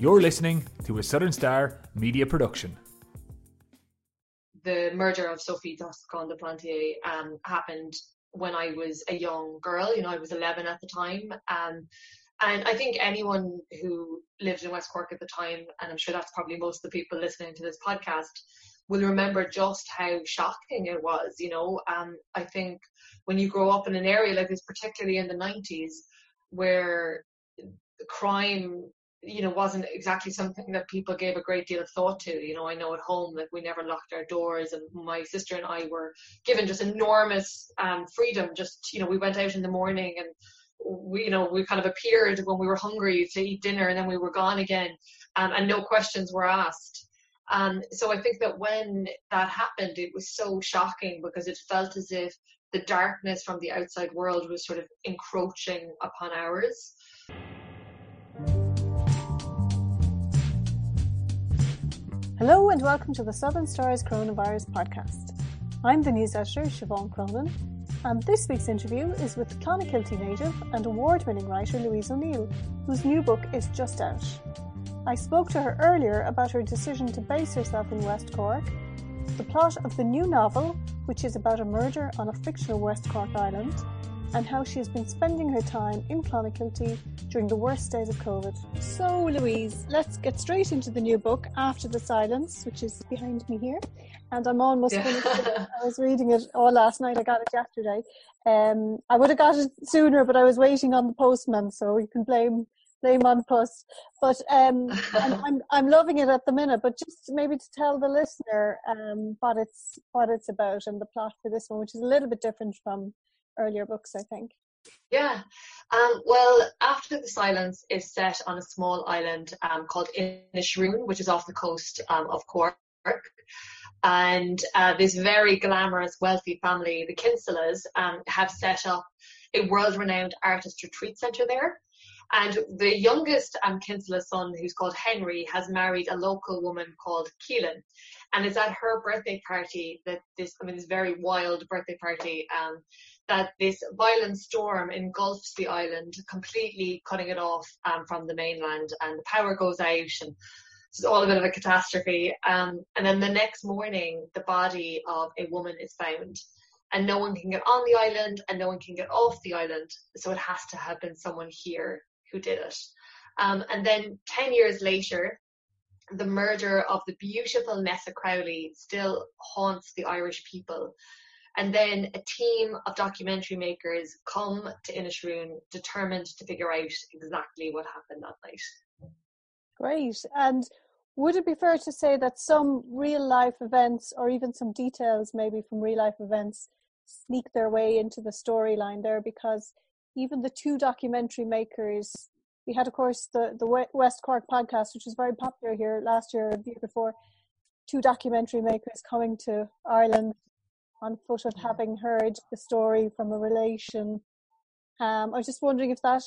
You're listening to a Southern Star media production. The murder of Sophie Toscan du Plantier um, happened when I was a young girl. You know, I was 11 at the time. Um, and I think anyone who lived in West Cork at the time, and I'm sure that's probably most of the people listening to this podcast, will remember just how shocking it was. You know, um, I think when you grow up in an area like this, particularly in the 90s, where crime you know wasn't exactly something that people gave a great deal of thought to. You know i know at home that we never locked our doors and my sister and i were given just enormous um, freedom. Just you know we went out in the morning and we you know we kind of appeared when we were hungry to eat dinner and then we were gone again um, and no questions were asked. Um, so i think that when that happened it was so shocking because it felt as if the darkness from the outside world was sort of encroaching upon ours Hello and welcome to the Southern Stars Coronavirus Podcast. I'm the news editor Siobhan Cronin, and this week's interview is with Clonakilty native and award winning writer Louise O'Neill, whose new book is just out. I spoke to her earlier about her decision to base herself in West Cork, the plot of the new novel, which is about a murder on a fictional West Cork island, and how she has been spending her time in Clonakilty during the worst days of COVID. So, Louise, let's get straight into the new book, After the Silence, which is behind me here. And I'm almost yeah. finished. I was reading it all last night. I got it yesterday. Um, I would have got it sooner, but I was waiting on the postman, so you can blame blame An Post. But um, I'm, I'm, I'm loving it at the minute. But just maybe to tell the listener um, what it's what it's about and the plot for this one, which is a little bit different from earlier books, I think. Yeah. Um, well, After the Silence is set on a small island um, called Inishrune, which is off the coast um, of Cork. And uh, this very glamorous, wealthy family, the Kinsellas, um, have set up a world renowned artist retreat centre there. And the youngest um, Kinsella son, who's called Henry, has married a local woman called Keelan. And it's at her birthday party that this, I mean, this very wild birthday party, um, that this violent storm engulfs the island, completely cutting it off um, from the mainland, and the power goes out, and it's all a bit of a catastrophe. Um, and then the next morning, the body of a woman is found, and no one can get on the island, and no one can get off the island. So it has to have been someone here who did it. Um, and then 10 years later, the murder of the beautiful Nessa Crowley still haunts the Irish people. And then a team of documentary makers come to Inishroon determined to figure out exactly what happened that night. Great. And would it be fair to say that some real life events or even some details maybe from real life events sneak their way into the storyline there because even the two documentary makers we had of course the the West Cork podcast which was very popular here last year the year before two documentary makers coming to Ireland on foot of having heard the story from a relation. Um, I was just wondering if that,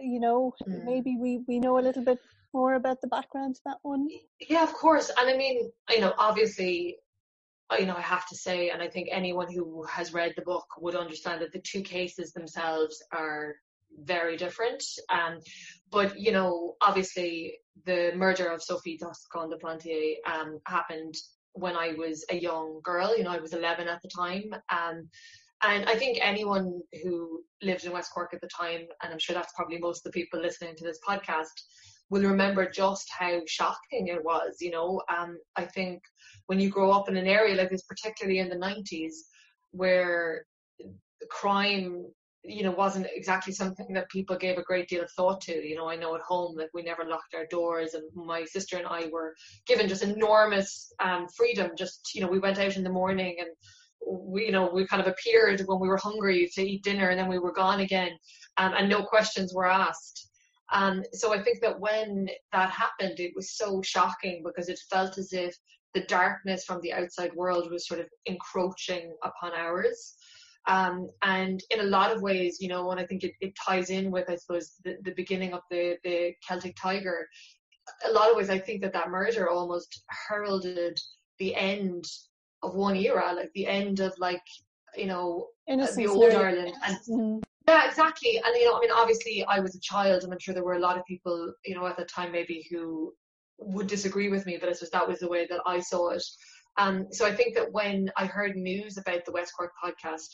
you know, mm. maybe we, we know a little bit more about the background to that one. Yeah, of course. And I mean, you know, obviously, you know, I have to say, and I think anyone who has read the book would understand that the two cases themselves are very different. Um, but you know, obviously, the murder of Sophie Toscan du Plantier um, happened when I was a young girl. You know, I was 11 at the time. Um, and I think anyone who lived in West Cork at the time, and I'm sure that's probably most of the people listening to this podcast, will remember just how shocking it was. You know, um, I think when you grow up in an area like this, particularly in the 90s, where crime you know wasn't exactly something that people gave a great deal of thought to. You know i know at home that we never locked our doors and my sister and i were given just enormous um, freedom. Just you know we went out in the morning and we you know we kind of appeared when we were hungry to eat dinner and then we were gone again um, and no questions were asked. Um, so i think that when that happened it was so shocking because it felt as if the darkness from the outside world was sort of encroaching upon ours um, and in a lot of ways, you know, and I think it, it ties in with, I suppose, the, the beginning of the, the Celtic Tiger. A lot of ways, I think that that murder almost heralded the end of one era, like the end of like, you know, Innocence the old Ireland. And, mm-hmm. Yeah, exactly. And you know, I mean, obviously, I was a child, and I'm sure there were a lot of people, you know, at the time maybe who would disagree with me, but it was that was the way that I saw it. Um, so I think that when I heard news about the West Cork podcast,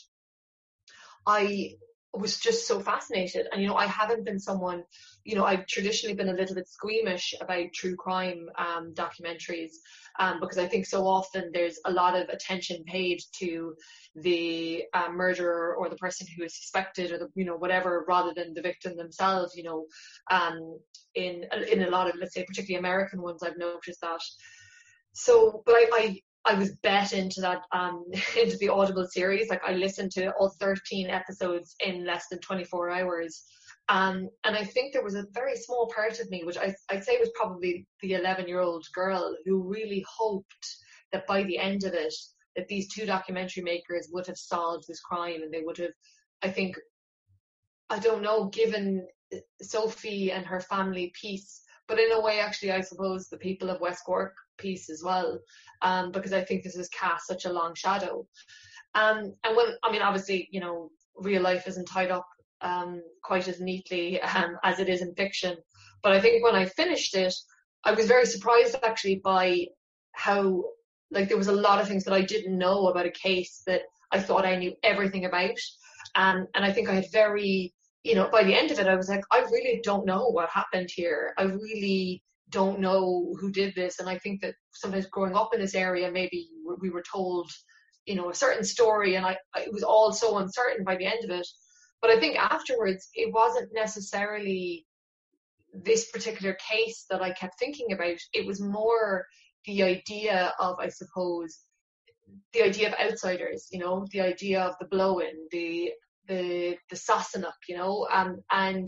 I was just so fascinated. And, you know, I haven't been someone, you know, I've traditionally been a little bit squeamish about true crime um, documentaries um, because I think so often there's a lot of attention paid to the uh, murderer or the person who is suspected or the, you know, whatever, rather than the victim themselves, you know, um, in, in a lot of, let's say, particularly American ones, I've noticed that. So, but I, I I was bet into that um into the Audible series. Like I listened to all 13 episodes in less than 24 hours. Um, and I think there was a very small part of me, which I, I'd say was probably the 11 year old girl, who really hoped that by the end of it, that these two documentary makers would have solved this crime and they would have, I think, I don't know, given Sophie and her family peace. But in a way, actually, I suppose the people of West Cork piece as well, um, because I think this has cast such a long shadow. Um, and when, I mean, obviously, you know, real life isn't tied up um, quite as neatly um, as it is in fiction. But I think when I finished it, I was very surprised actually by how, like, there was a lot of things that I didn't know about a case that I thought I knew everything about. Um, and I think I had very, you know, by the end of it, I was like, I really don't know what happened here. I really don't know who did this. And I think that sometimes growing up in this area, maybe we were told, you know, a certain story, and I it was all so uncertain by the end of it. But I think afterwards, it wasn't necessarily this particular case that I kept thinking about. It was more the idea of, I suppose, the idea of outsiders, you know, the idea of the blow-in, the the the Sassenach, you know, um, and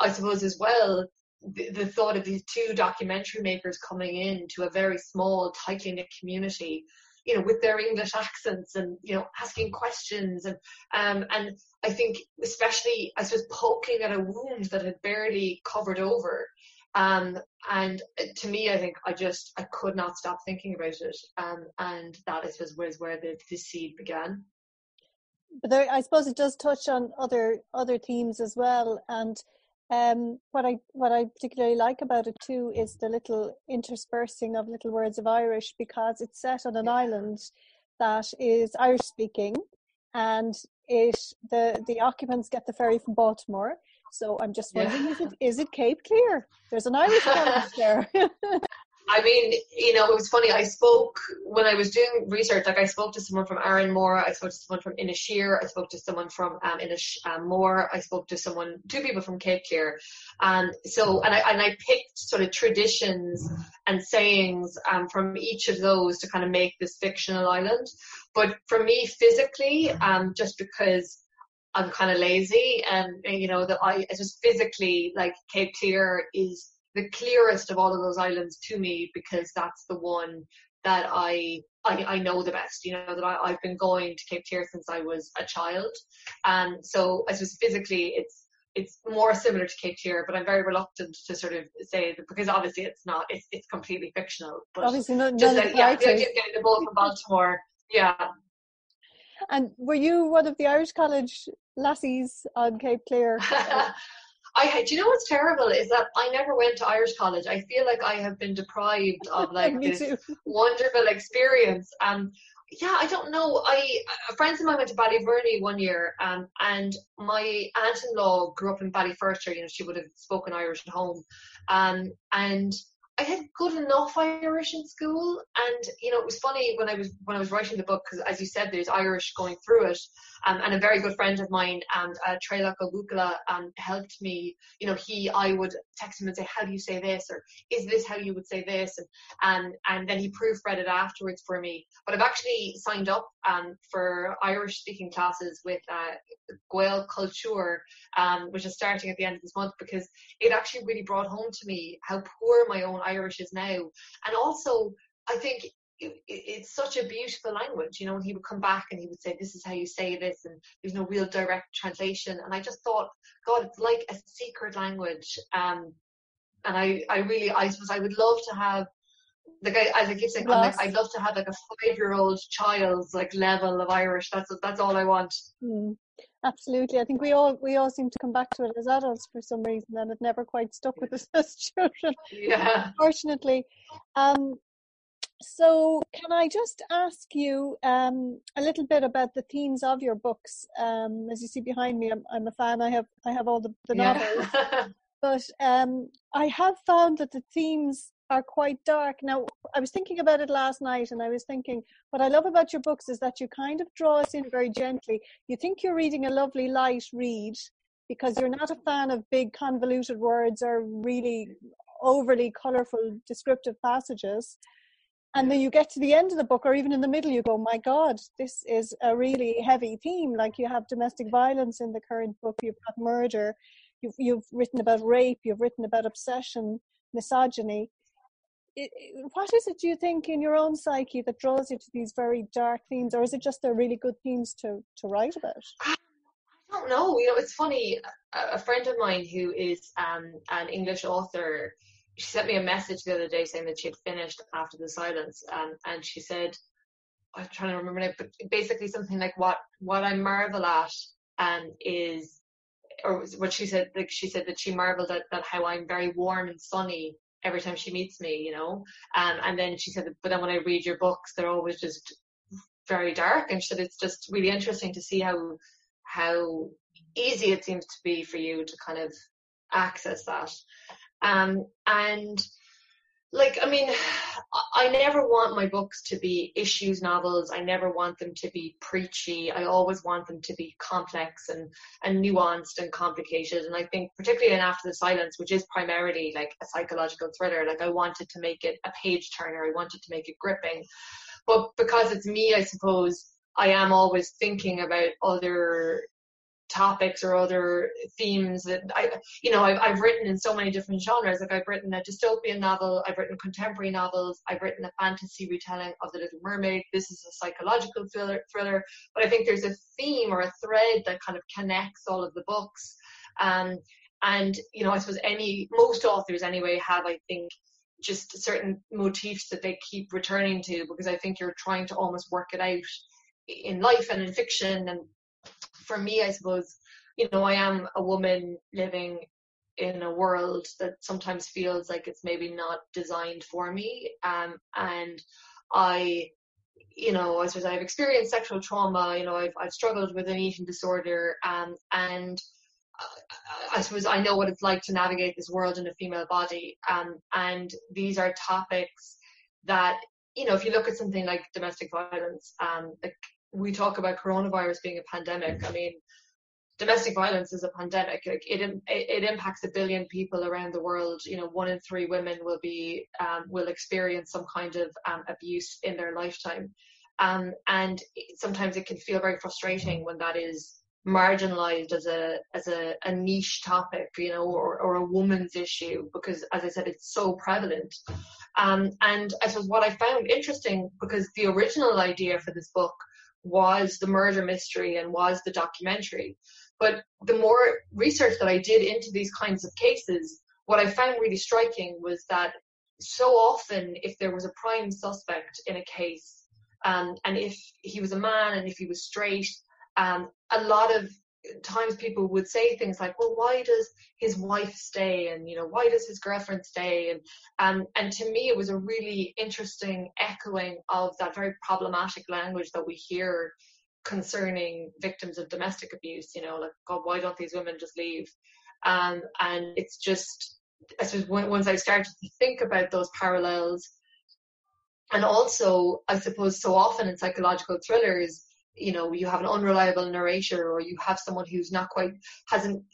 I suppose as well the, the thought of these two documentary makers coming in to a very small, tightly knit community, you know, with their English accents and you know asking questions and um and I think especially I suppose poking at a wound that had barely covered over. Um, and to me, I think I just I could not stop thinking about it, um, and that I suppose was where the, the seed began. But there, I suppose it does touch on other other themes as well, and um, what I what I particularly like about it too is the little interspersing of little words of Irish because it's set on an island that is Irish speaking, and it the the occupants get the ferry from Baltimore. So I'm just wondering, yeah. is it is it Cape Clear? There's an Irish there. I mean, you know, it was funny. I spoke when I was doing research. Like, I spoke to someone from Arranmore. I spoke to someone from Inisheer. I spoke to someone from um, Inishmore. Um, I spoke to someone, two people from Cape Clear. And so, and I and I picked sort of traditions and sayings um, from each of those to kind of make this fictional island. But for me, physically, um, just because I'm kind of lazy, and you know that I just physically like Cape Clear is the clearest of all of those islands to me because that's the one that I I, I know the best. You know that I, have been going to Cape Clear since I was a child, and so I suppose physically it's it's more similar to Cape Clear, but I'm very reluctant to sort of say that because obviously it's not it's it's completely fictional. But obviously not. Just like, yeah, the idea of getting the boat from Baltimore, yeah. And were you one of the Irish College lassies on Cape Clear? I do you know what's terrible is that I never went to Irish college. I feel like I have been deprived of like this too. wonderful experience. Um, yeah, I don't know. I friends of mine went to Ballyvourney one year, um, and my aunt-in-law grew up in Ballyferriter. You know, she would have spoken Irish at home, um, and I had good enough Irish in school, and you know it was funny when I was when I was writing the book because, as you said, there's Irish going through it, um, and a very good friend of mine, and uh, Trelak Ogukla, um, helped me. You know, he I would text him and say, "How do you say this?" or "Is this how you would say this?" and and, and then he proofread it afterwards for me. But I've actually signed up um, for Irish speaking classes with uh, Gaelchultúr, um, which is starting at the end of this month because it actually really brought home to me how poor my own Irish is now. And also, I think it's such a beautiful language, you know, he would come back and he would say, this is how you say this, and there's no real direct translation. And I just thought, God, it's like a secret language. Um, and I, I really, I suppose I would love to have like I, as I keep saying, like, I'd love to have like a five-year-old child's like level of Irish. That's that's all I want. Mm, absolutely, I think we all we all seem to come back to it as adults for some reason, and it never quite stuck with us as children. Yeah, unfortunately. Um, so, can I just ask you um, a little bit about the themes of your books? Um, as you see behind me, I'm, I'm, a fan. I have I have all the, the yeah. novels, but um, I have found that the themes are quite dark. Now, I was thinking about it last night, and I was thinking what I love about your books is that you kind of draw us in very gently. You think you're reading a lovely light read because you're not a fan of big convoluted words or really overly colorful descriptive passages and then you get to the end of the book or even in the middle you go my god this is a really heavy theme like you have domestic violence in the current book you've got murder you've, you've written about rape you've written about obsession misogyny it, what is it do you think in your own psyche that draws you to these very dark themes or is it just they're really good themes to to write about? I don't know you know it's funny a friend of mine who is um, an english author she sent me a message the other day saying that she had finished after the silence, um, and she said, I'm trying to remember it, but basically something like what what I marvel at um, is, or what she said, like she said that she marveled at that how I'm very warm and sunny every time she meets me, you know, um, and then she said, but then when I read your books, they're always just very dark, and she said it's just really interesting to see how how easy it seems to be for you to kind of access that. Um, and like, I mean, I never want my books to be issues novels. I never want them to be preachy. I always want them to be complex and, and nuanced and complicated. And I think particularly in After the Silence, which is primarily like a psychological thriller, like I wanted to make it a page turner. I wanted to make it gripping. But because it's me, I suppose I am always thinking about other topics or other themes that I, you know, I've, I've written in so many different genres. Like I've written a dystopian novel, I've written contemporary novels, I've written a fantasy retelling of The Little Mermaid. This is a psychological thriller, thriller. But I think there's a theme or a thread that kind of connects all of the books. Um, and you know, I suppose any most authors anyway have, I think, just certain motifs that they keep returning to because I think you're trying to almost work it out in life and in fiction and for me, I suppose, you know, I am a woman living in a world that sometimes feels like it's maybe not designed for me. Um, and I, you know, I suppose I've experienced sexual trauma, you know, I've, I've struggled with an eating disorder, um, and I suppose I know what it's like to navigate this world in a female body. Um, and these are topics that, you know, if you look at something like domestic violence, um, like we talk about coronavirus being a pandemic. I mean, domestic violence is a pandemic. Like it, it impacts a billion people around the world. You know, one in three women will be um, will experience some kind of um, abuse in their lifetime, um, and sometimes it can feel very frustrating when that is marginalized as a as a, a niche topic, you know, or, or a woman's issue because, as I said, it's so prevalent. Um, and I suppose what I found interesting because the original idea for this book was the murder mystery and was the documentary. But the more research that I did into these kinds of cases, what I found really striking was that so often, if there was a prime suspect in a case, um, and if he was a man and if he was straight, um, a lot of times people would say things like, well, why does his wife stay? And, you know, why does his girlfriend stay? And, um, and to me, it was a really interesting echoing of that very problematic language that we hear concerning victims of domestic abuse, you know, like, God, why don't these women just leave? Um, and it's just, I suppose once I started to think about those parallels, and also, I suppose so often in psychological thrillers, you know you have an unreliable narrator or you have someone who's not quite has an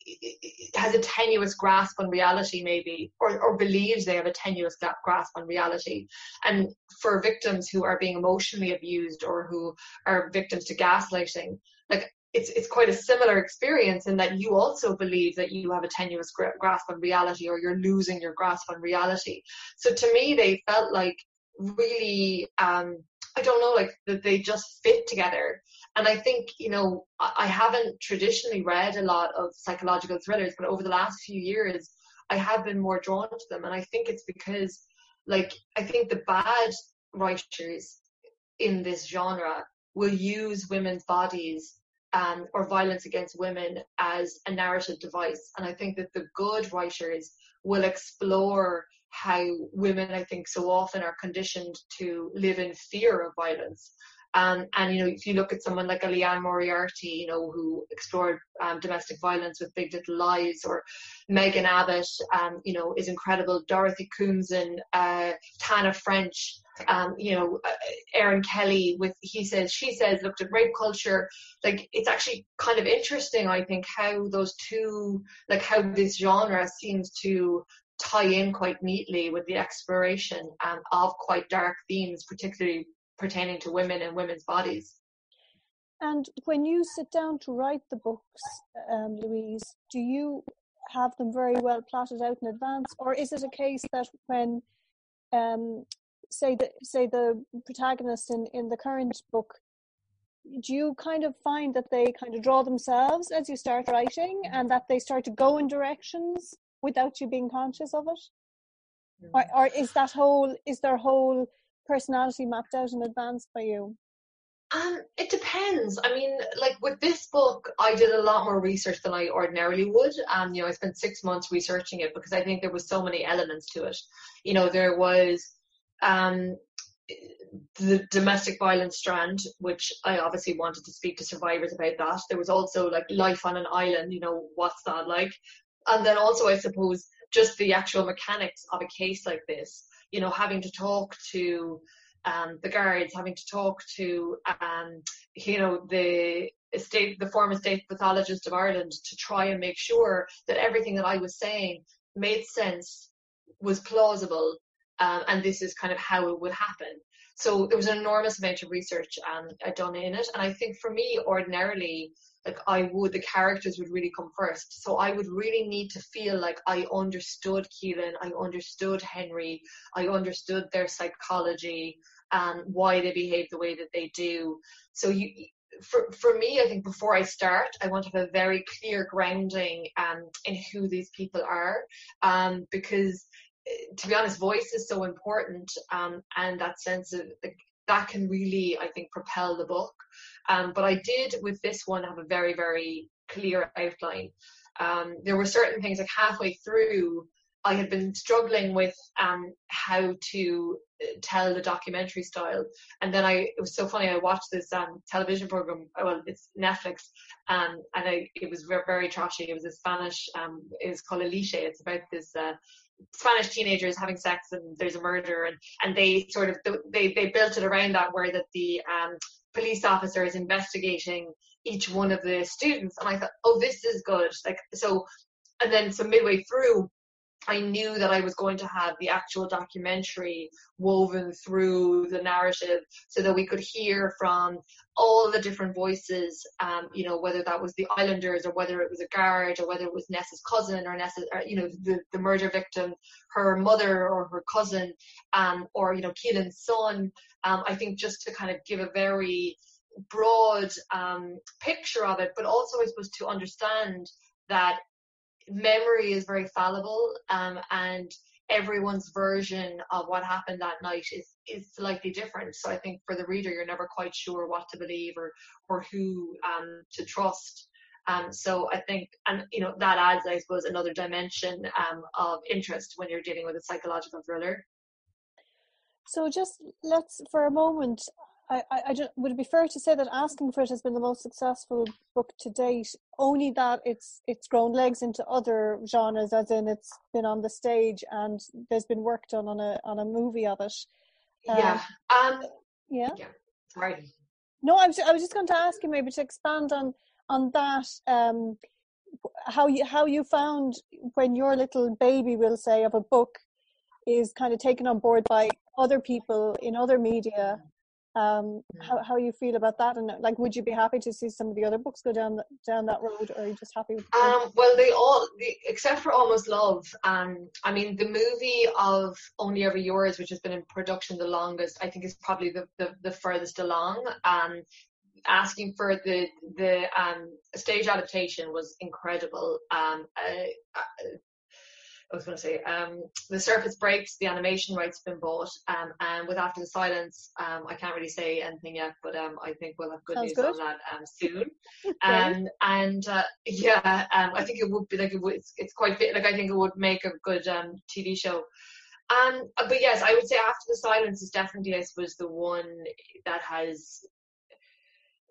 has a tenuous grasp on reality maybe or, or believes they have a tenuous grasp on reality. And for victims who are being emotionally abused or who are victims to gaslighting like it's it's quite a similar experience in that you also believe that you have a tenuous grasp on reality or you're losing your grasp on reality. So to me they felt like really um I don't know, like that they just fit together. And I think, you know, I haven't traditionally read a lot of psychological thrillers, but over the last few years, I have been more drawn to them. And I think it's because like I think the bad writers in this genre will use women's bodies um, or violence against women as a narrative device. And I think that the good writers will explore how women, I think, so often are conditioned to live in fear of violence. Um, and you know, if you look at someone like a Liane Moriarty, you know, who explored um, domestic violence with Big Little Lies, or Megan Abbott, um, you know, is incredible. Dorothy Koomson, uh, Tana French, um, you know, uh, Erin Kelly with he says, she says, looked at rape culture. Like it's actually kind of interesting, I think, how those two, like how this genre seems to tie in quite neatly with the exploration um, of quite dark themes, particularly pertaining to women and women's bodies. And when you sit down to write the books, um, Louise, do you have them very well plotted out in advance, or is it a case that when, um, say the say the protagonist in in the current book, do you kind of find that they kind of draw themselves as you start writing, and that they start to go in directions without you being conscious of it, mm. or, or is that whole is their whole personality mapped out in advance by you? Um, it depends. I mean, like with this book, I did a lot more research than I ordinarily would. Um, you know, I spent six months researching it because I think there was so many elements to it. You know, there was um, the domestic violence strand, which I obviously wanted to speak to survivors about that. There was also like life on an island. You know, what's that like? And then also, I suppose, just the actual mechanics of a case like this you know, having to talk to um, the guards, having to talk to, um, you know, the state, the former state pathologist of Ireland to try and make sure that everything that I was saying made sense, was plausible, um, and this is kind of how it would happen. So there was an enormous amount of research um, done in it, and I think for me, ordinarily, like I would, the characters would really come first. So I would really need to feel like I understood Keelan, I understood Henry, I understood their psychology and why they behave the way that they do. So you, for for me, I think before I start, I want to have a very clear grounding um, in who these people are, um, because eh, to be honest, voice is so important, um, and that sense of like, that can really, I think, propel the book. Um, but I did with this one have a very, very clear outline. Um, there were certain things like halfway through, I had been struggling with um, how to uh, tell the documentary style, and then I it was so funny. I watched this um, television program. Well, it's Netflix, um, and I, it was very, very trashy. It was a Spanish. Um, it was called Elite. It's about this uh, Spanish teenagers having sex and there's a murder and, and they sort of they, they built it around that where that the um, police officer is investigating each one of the students. And I thought oh this is good. Like so and then so midway through I knew that I was going to have the actual documentary woven through the narrative so that we could hear from all the different voices, um, you know, whether that was the islanders or whether it was a guard or whether it was Nessa's cousin or Nessa's, or, you know, the, the murder victim, her mother or her cousin, um, or, you know, Keelan's son. Um, I think just to kind of give a very broad um, picture of it, but also I suppose to understand that memory is very fallible um, and everyone's version of what happened that night is is slightly different. So i think for the reader you're never quite sure what to believe or or who um, to trust. Um, so i think and you know that adds i suppose another dimension um, of interest when you're dealing with a psychological thriller. So just let's for a moment I, I, I would it be fair to say that asking for it has been the most successful book to date only that it's it's grown legs into other genres as in it's been on the stage and there's been work done on a on a movie of it. Um, yeah um yeah? yeah sorry. No I was, I was just going to ask you maybe to expand on on that um how you how you found when your little baby will say of a book is kind of taken on board by other people in other media um, mm. how how you feel about that, and like, would you be happy to see some of the other books go down down that road, or are you just happy with? Um, well, they all, the, except for Almost Love. Um, I mean, the movie of Only Ever Yours, which has been in production the longest, I think is probably the the, the furthest along. Um, asking for the the um stage adaptation was incredible. Um, uh, uh, I was going to say, um, the surface breaks, the animation rights have been bought, um, and with After the Silence, um, I can't really say anything yet, but um, I think we'll have good Sounds news good. on that um, soon. um, and uh, yeah, um, I think it would be like it would, it's, it's quite fit, like I think it would make a good um, TV show. Um, but yes, I would say After the Silence is definitely, I suppose, the one that has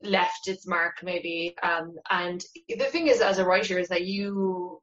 left its mark maybe um and the thing is as a writer is that you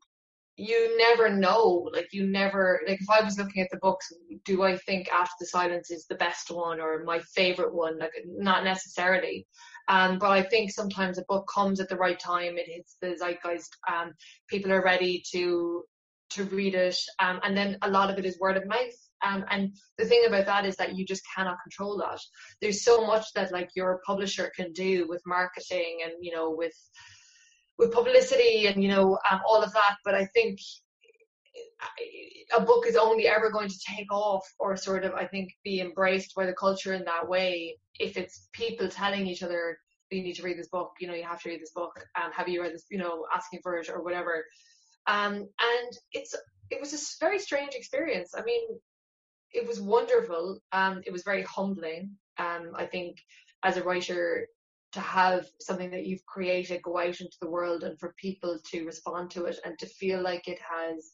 you never know like you never like if i was looking at the books do i think after the silence is the best one or my favorite one? Like not necessarily. Um but i think sometimes a book comes at the right time it hits the zeitgeist um people are ready to to read it um and then a lot of it is word of mouth. Um, and the thing about that is that you just cannot control that. There's so much that like your publisher can do with marketing and you know with with publicity and you know um, all of that. But I think a book is only ever going to take off or sort of I think be embraced by the culture in that way if it's people telling each other you need to read this book. You know you have to read this book. Um, have you read this? You know asking for it or whatever. Um, and it's it was a very strange experience. I mean, it was wonderful. Um, it was very humbling. Um, I think as a writer, to have something that you've created go out into the world and for people to respond to it and to feel like it has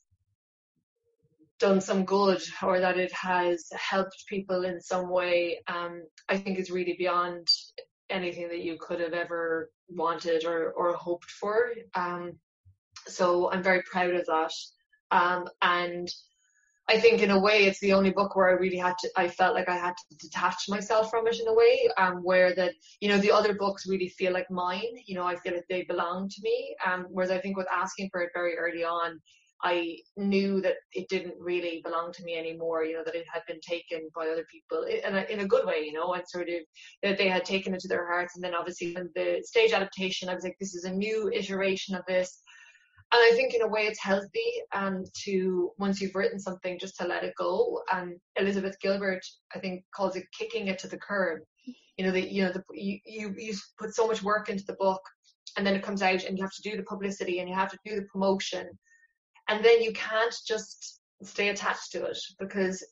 done some good or that it has helped people in some way, um, I think is really beyond anything that you could have ever wanted or, or hoped for. Um, so I'm very proud of that. Um, and I think in a way it's the only book where I really had to I felt like I had to detach myself from it in a way um where that you know the other books really feel like mine. You know I feel like they belong to me. Um whereas I think with asking for it very early on I knew that it didn't really belong to me anymore you know that it had been taken by other people in a, in a good way you know and sort of that they had taken it to their hearts. And then obviously when the stage adaptation I was like this is a new iteration of this I think in a way it's healthy um, to once you've written something just to let it go. And Elizabeth Gilbert, I think, calls it kicking it to the curb. You know, you know the, you, you you put so much work into the book, and then it comes out, and you have to do the publicity, and you have to do the promotion, and then you can't just stay attached to it because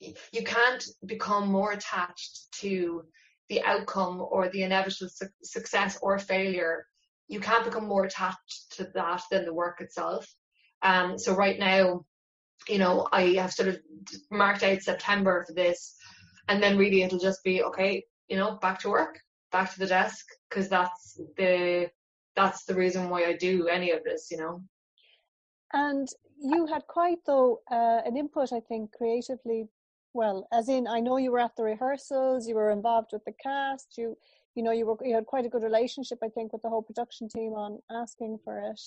you can't become more attached to the outcome or the inevitable su- success or failure you can't become more attached to that than the work itself. Um, so right now, you know, I have sort of marked out September for this, and then really it'll just be okay, you know, back to work, back to the desk, because that's the that's the reason why I do any of this, you know. And you had quite though uh, an input, I think, creatively. Well, as in, I know you were at the rehearsals, you were involved with the cast, you you know you were you had quite a good relationship i think with the whole production team on asking for it.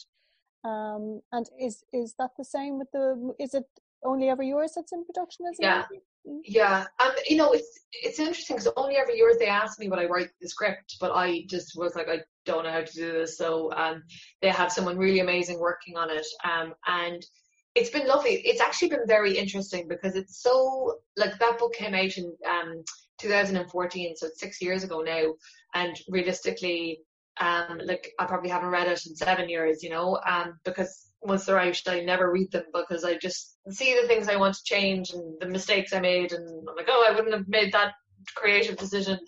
Um and is is that the same with the is it only ever yours that's in production as yeah. Well? yeah. Um you know it's it's interesting because only every year they ask me when i write the script but i just was like i don't know how to do this. So um they have someone really amazing working on it. Um and it's been lovely it's actually been very interesting because it's so like that book came out in um 2014, so it's six years ago now. And realistically, um, like I probably haven't read it in seven years, you know, um, because once they're out, I never read them because I just see the things I want to change and the mistakes I made, and I'm like, oh, I wouldn't have made that creative decision.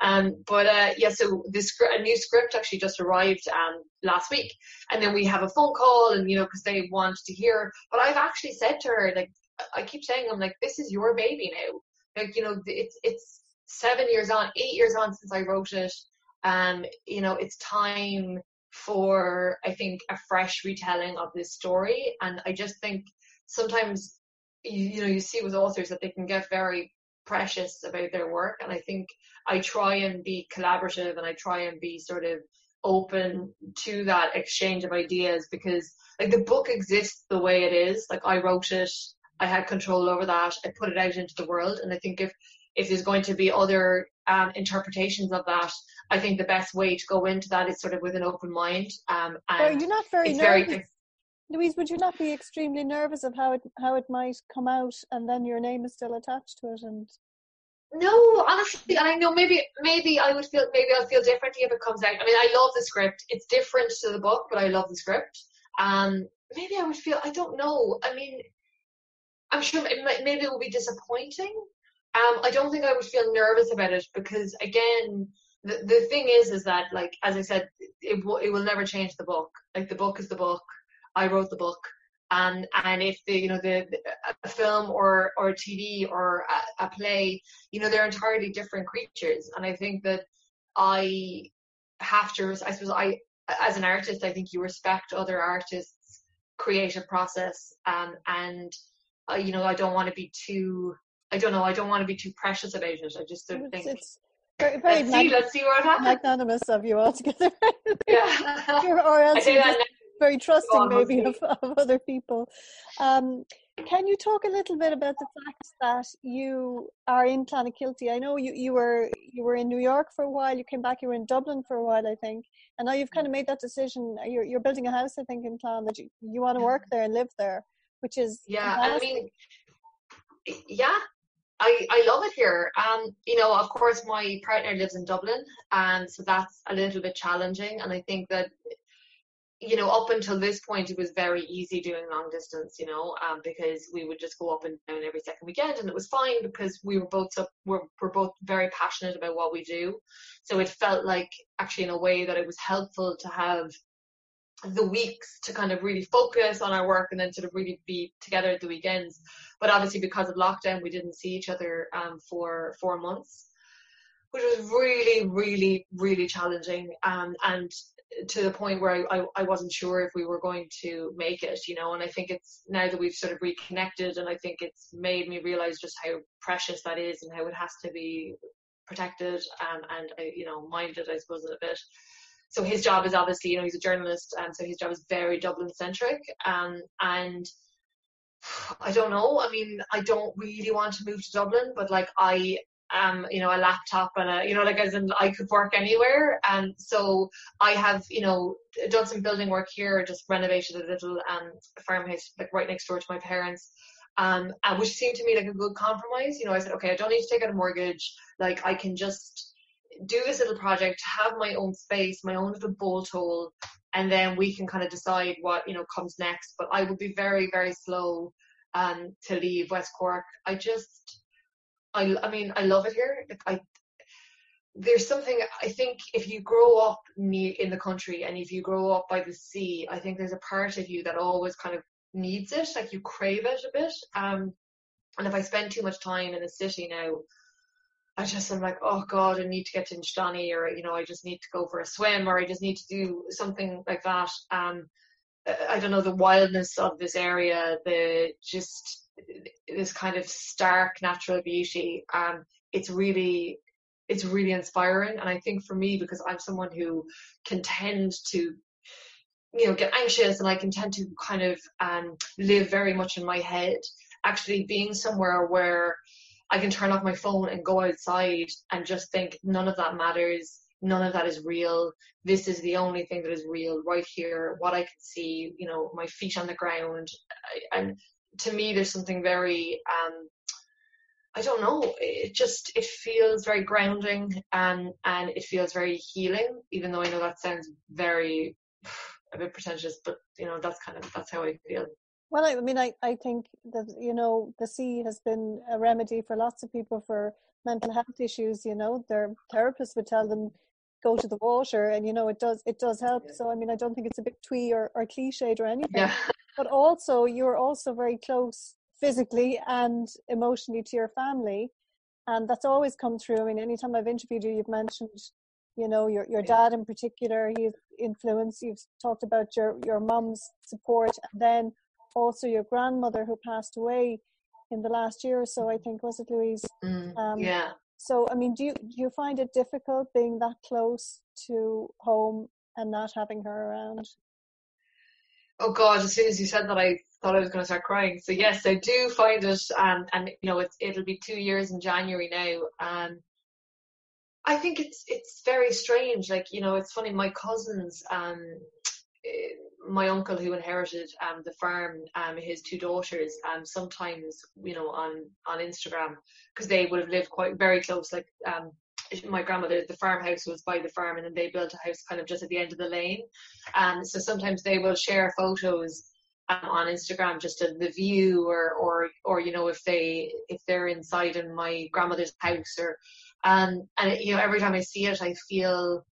Um, but uh, yeah, so this a new script actually just arrived um, last week, and then we have a phone call, and you know, because they want to hear. But I've actually said to her, like, I keep saying, I'm like, this is your baby now. Like you know it's it's seven years on eight years on since i wrote it. Um you know it's time for i think a fresh retelling of this story. And i just think sometimes you, you know you see with authors that they can get very precious about their work and i think i try and be collaborative and i try and be sort of open to that exchange of ideas because like the book exists the way it is like i wrote it I had control over that. I put it out into the world, and I think if if there's going to be other um, interpretations of that, I think the best way to go into that is sort of with an open mind. Um, and Are you not very it's nervous? very Louise, would you not be extremely nervous of how it how it might come out, and then your name is still attached to it? And no, honestly, and I know maybe maybe I would feel maybe I'll feel differently if it comes out. I mean, I love the script. It's different to the book, but I love the script. Um, maybe I would feel I don't know. I mean, I'm sure it might, maybe it will be disappointing. Um, I don't think I would feel nervous about it because again, the, the thing is, is that like, as I said, it, it will never change the book. Like the book is the book. I wrote the book. And, and if the, you know, the, the a film or, or TV or a, a play, you know, they're entirely different creatures. And I think that I have to, I suppose I, as an artist, I think you respect other artists' creative process. Um, and, uh, you know, I don't want to be too, I don't know, I don't want to be too precious about it. I just don't think. It's very, very let's, see, let's see what happens. Magnanimous of you altogether. yeah. or else I say that very trusting maybe of, of other people. Um, can you talk a little bit about the fact that you are in Clonakilty? I know you, you were you were in New York for a while. You came back. You were in Dublin for a while, I think, and now you've kind of made that decision. You're you're building a house, I think, in Clon that you, you want to work there and live there, which is yeah. Fantastic. I mean, yeah, I, I love it here. Um, you know, of course, my partner lives in Dublin, and so that's a little bit challenging. And I think that, you know, up until this point, it was very easy doing long distance. You know, um, because we would just go up and down every second weekend, and it was fine because we were both up, we're, we're both very passionate about what we do. So it felt like actually in a way that it was helpful to have the weeks to kind of really focus on our work and then sort of really be together at the weekends. But obviously, because of lockdown, we didn't see each other um, for four months, which was really, really, really challenging. Um, and to the point where I, I, I wasn't sure if we were going to make it, you know. And I think it's now that we've sort of reconnected, and I think it's made me realize just how precious that is and how it has to be protected um, and, you know, minded, I suppose, a bit so his job is obviously, you know, he's a journalist, and so his job is very Dublin centric. Um, and I don't know. I mean, I don't really want to move to Dublin, but like I am, you know, a laptop and a, you know, like as in I could work anywhere. And so I have, you know, done some building work here, just renovated a little um, farmhouse like right next door to my parents. Um, and which seemed to me like a good compromise. You know, I said, okay, I don't need to take out a mortgage. Like I can just do this little project, have my own space, my own little bolt hole, and then we can kind of decide what you know comes next. But I would be very, very slow um, to leave West Cork. I just, I, I mean, I love it here. Like, I, there's something I think if you grow up in the country and if you grow up by the sea, I think there's a part of you that always kind of needs it, like you crave it a bit. Um, and if I spend too much time in the city now, I just am like, oh God, I need to get to Inchydoney or, you know, I just need to go for a swim or I just need to do something like that. Um, I don't know, the wildness of this area, the just this kind of stark natural beauty. Um, it's really, it's really inspiring. And I think for me, because I'm someone who can tend to you know, get anxious and I can tend to kind of um, live very much in my head. Actually, being somewhere where I can turn off my phone and go outside and just think none of that matters. None of that is real. This is the only thing that is real right here. What I can see, you know, my feet on the ground. And to me, there's something very, um, I don't know. It just it feels very grounding and and it feels very healing. Even though I know that sounds very a bit pretentious, but you know that's kind of that's how I feel. Well, I mean, I, I think that, you know, the sea has been a remedy for lots of people for mental health issues, you know, their therapists would tell them go to the water and, you know, it does, it does help. So, I mean, I don't think it's a bit twee or, or cliched or anything, yeah. But also you're also very close physically and emotionally to your family. And that's always come through. I mean, anytime I've interviewed you, you've mentioned, you know, your, your dad in particular, his influence. You've talked about your, your mom's support and then also your grandmother who passed away in the last year or so. I think was it Louise? Mm, um, yeah. So I mean, do you do you find it difficult being that close to home and not having her around? Oh God! As soon as you said that, I thought I was going to start crying. So yes, I do find it, and and you know, it's it'll be two years in January now. and I think it's it's very strange. Like you know, it's funny. My cousins, um, my uncle who inherited um, the farm, um, his two daughters, um, sometimes you know on on Instagram because they would have lived quite very close. Like um, my grandmother, the farmhouse was by the farm, and then they built a house kind of just at the end of the lane. And so sometimes they will share photos um, on Instagram just of the view or or or you know if they if they're inside in my grandmother's house or um and you know every time I see it I feel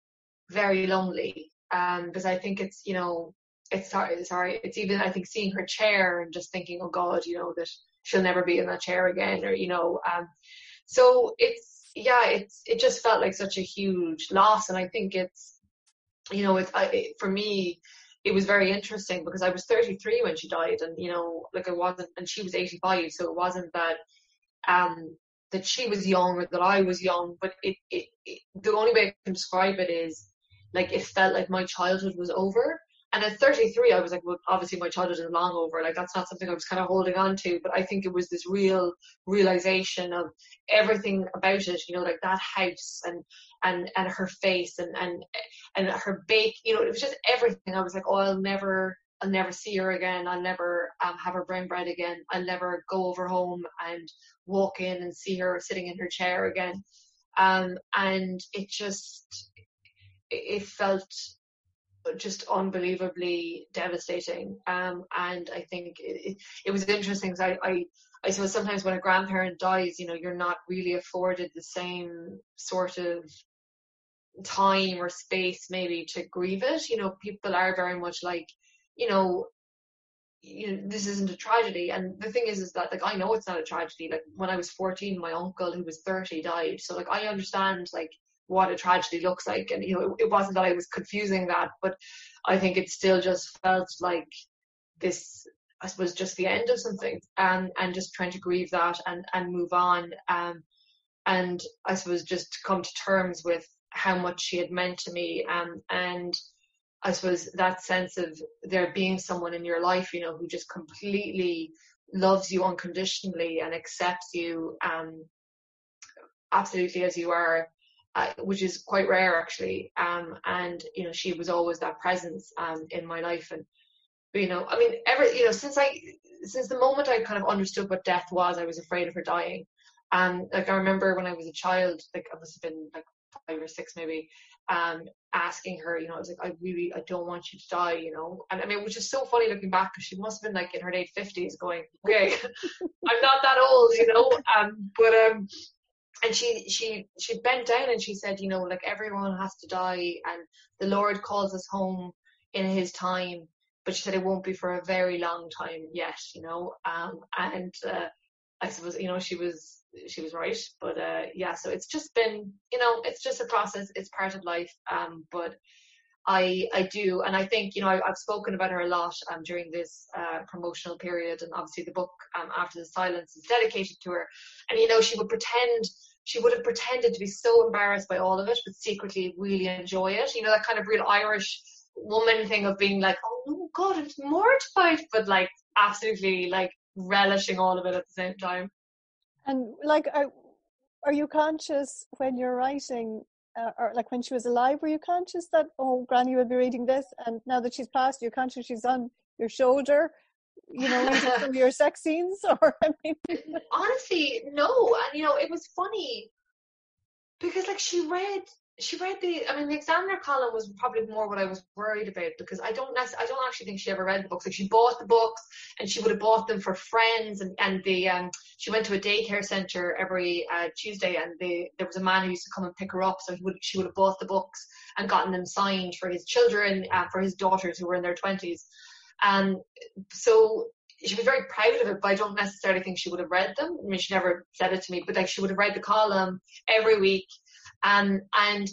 very lonely um because I think it's you know it's sorry sorry it's even I think seeing her chair and just thinking oh God you know that she'll never be in that chair again or you know um so it's yeah it's it just felt like such a huge loss and I think it's you know it's I, it, for me it was very interesting because I was 33 when she died, and you know, like I wasn't, and she was 85, so it wasn't that um that she was young or that I was young, but it, it, it the only way I can describe it is like it felt like my childhood was over. And at 33, I was like, well, obviously my childhood is long over. Like that's not something I was kind of holding on to. But I think it was this real realization of everything about it. You know, like that house and and and her face and and and her bake. You know, it was just everything. I was like, oh, I'll never. I'll never see her again. I'll never um, have her brown bread again. I'll never go over home and walk in and see her sitting in her chair again. Um, and it just, it felt just unbelievably devastating. Um, and I think it, it was interesting I, I, I suppose sometimes when a grandparent dies, you know, you're not really afforded the same sort of time or space maybe to grieve it. You know, people are very much like, you know, you know, this isn't a tragedy. And the thing is, is that like I know it's not a tragedy. Like when I was 14, my uncle who was 30 died. So like I understand like what a tragedy looks like. And you know, it, it wasn't that I was confusing that, but I think it still just felt like this I suppose just the end of something and and just trying to grieve that and and move on um and I suppose just come to terms with how much she had meant to me um and I suppose that sense of there being someone in your life you know who just completely loves you unconditionally and accepts you um absolutely as you are uh, which is quite rare actually. Um, and you know, she was always that presence um, in my life. And you know, I mean, ever you know, since I since the moment I kind of understood what death was, I was afraid of her dying. And like I remember when I was a child, like I must have been like five or six maybe, um, asking her, you know, I was like, I really, I don't want you to die, you know. And I mean, which is so funny looking back because she must have been like in her late fifties, going, okay, I'm not that old, you know. Um, but um, and she she she bent down and she said, you know, like everyone has to die, and the Lord calls us home in His time. But she said it won't be for a very long time yet, you know. Um, and uh, I suppose you know she was she was right, but uh, yeah. So it's just been, you know, it's just a process. It's part of life. Um, but I I do, and I think you know I, have spoken about her a lot um, during this uh, promotional period, and obviously the book um, After the Silence is dedicated to her. And you know she would pretend she would have pretended to be so embarrassed by all of it, but secretly really enjoy it. You know, that kind of real Irish woman thing of being like, oh no, God, it's mortified, but like absolutely like relishing all of it at the same time. And like, are, are you conscious when you're writing, uh, or like when she was alive, were you conscious that, oh, Granny will be reading this, and now that she's passed, you're conscious she's on your shoulder? You know, some your sex scenes? Or I mean, honestly, no. And you know, it was funny because like she read she read the I mean the examiner column was probably more what I was worried about because I don't I don't actually think she ever read the books. Like she bought the books and she would have bought them for friends and and the um she went to a daycare center every uh, Tuesday and the there was a man who used to come and pick her up so he would she would have bought the books and gotten them signed for his children uh, for his daughters who were in their twenties and so she was very proud of it, but I don't necessarily think she would have read them. I mean, she never said it to me, but like she would have read the column every week. Um, and,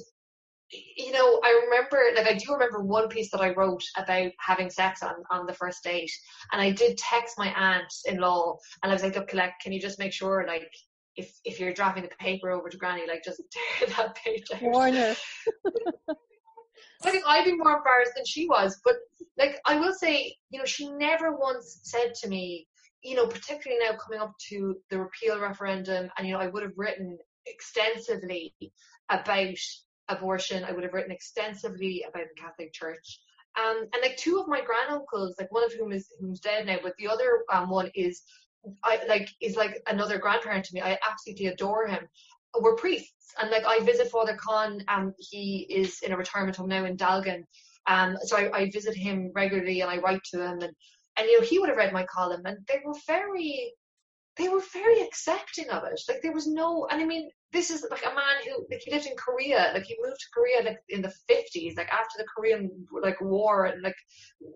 you know, I remember, like, I do remember one piece that I wrote about having sex on, on the first date. And I did text my aunt in law and I was like, look, Colette, can you just make sure, like, if, if you're dropping the paper over to Granny, like, just tear that page out. Warner. I think I'd be more embarrassed than she was. But like I will say, you know, she never once said to me, you know, particularly now coming up to the repeal referendum, and you know, I would have written extensively about abortion. I would have written extensively about the Catholic Church. Um, and like two of my granduncles, like one of whom is who's dead now, but the other um, one is I like is like another grandparent to me. I absolutely adore him. We're priests, and like I visit Father Khan, and he is in a retirement home now in Dalgan. Um, so I, I visit him regularly, and I write to him, and and you know he would have read my column and they were very they were very accepting of it. Like there was no and i mean this is like a man who like he lived in korea like he moved to korea like in the 50s like after the korean like war and like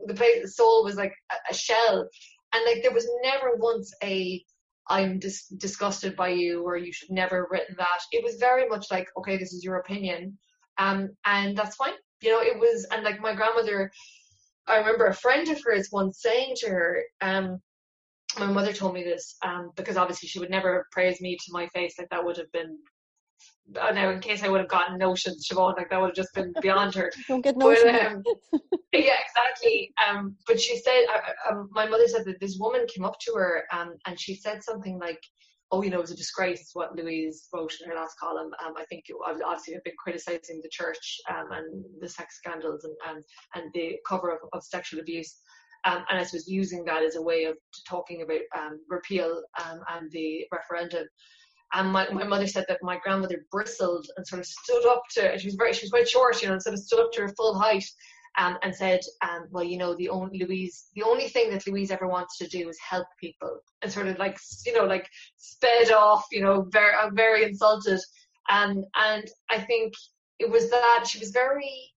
the place Seoul was like a, a shell. And like there was never once a I'm dis- disgusted by you or you should never have written that. It was very much like, okay, this is your opinion. Um, and that's fine. You know, it was, and like my grandmother, I remember a friend of hers once saying to her, um, my mother told me this, um, because obviously she would never praise me to my face, like that would have been uh, now in case I would have gotten notions, Siobhan, like that would have just been beyond her. Don't get notions. But, um, yeah, exactly. Um, but she said, uh, um, my mother said that this woman came up to her um, and she said something like, oh, you know, it was a disgrace what Louise wrote in her last column. Um, I think it, obviously have been criticizing the church um, and the sex scandals and, and, and the cover of, of sexual abuse. Um, and I was using that as a way of talking about um, repeal um, and the referendum. And my, my mother said that my grandmother bristled and sort of stood up to. She was very she was quite short, you know, and sort of stood up to her full height. Um, and said, um, well, you know, the only Louise, the only thing that Louise ever wants to do is help people, and sort of like, you know, like sped off, you know, very, very insulted. Um, and I think it was that she was very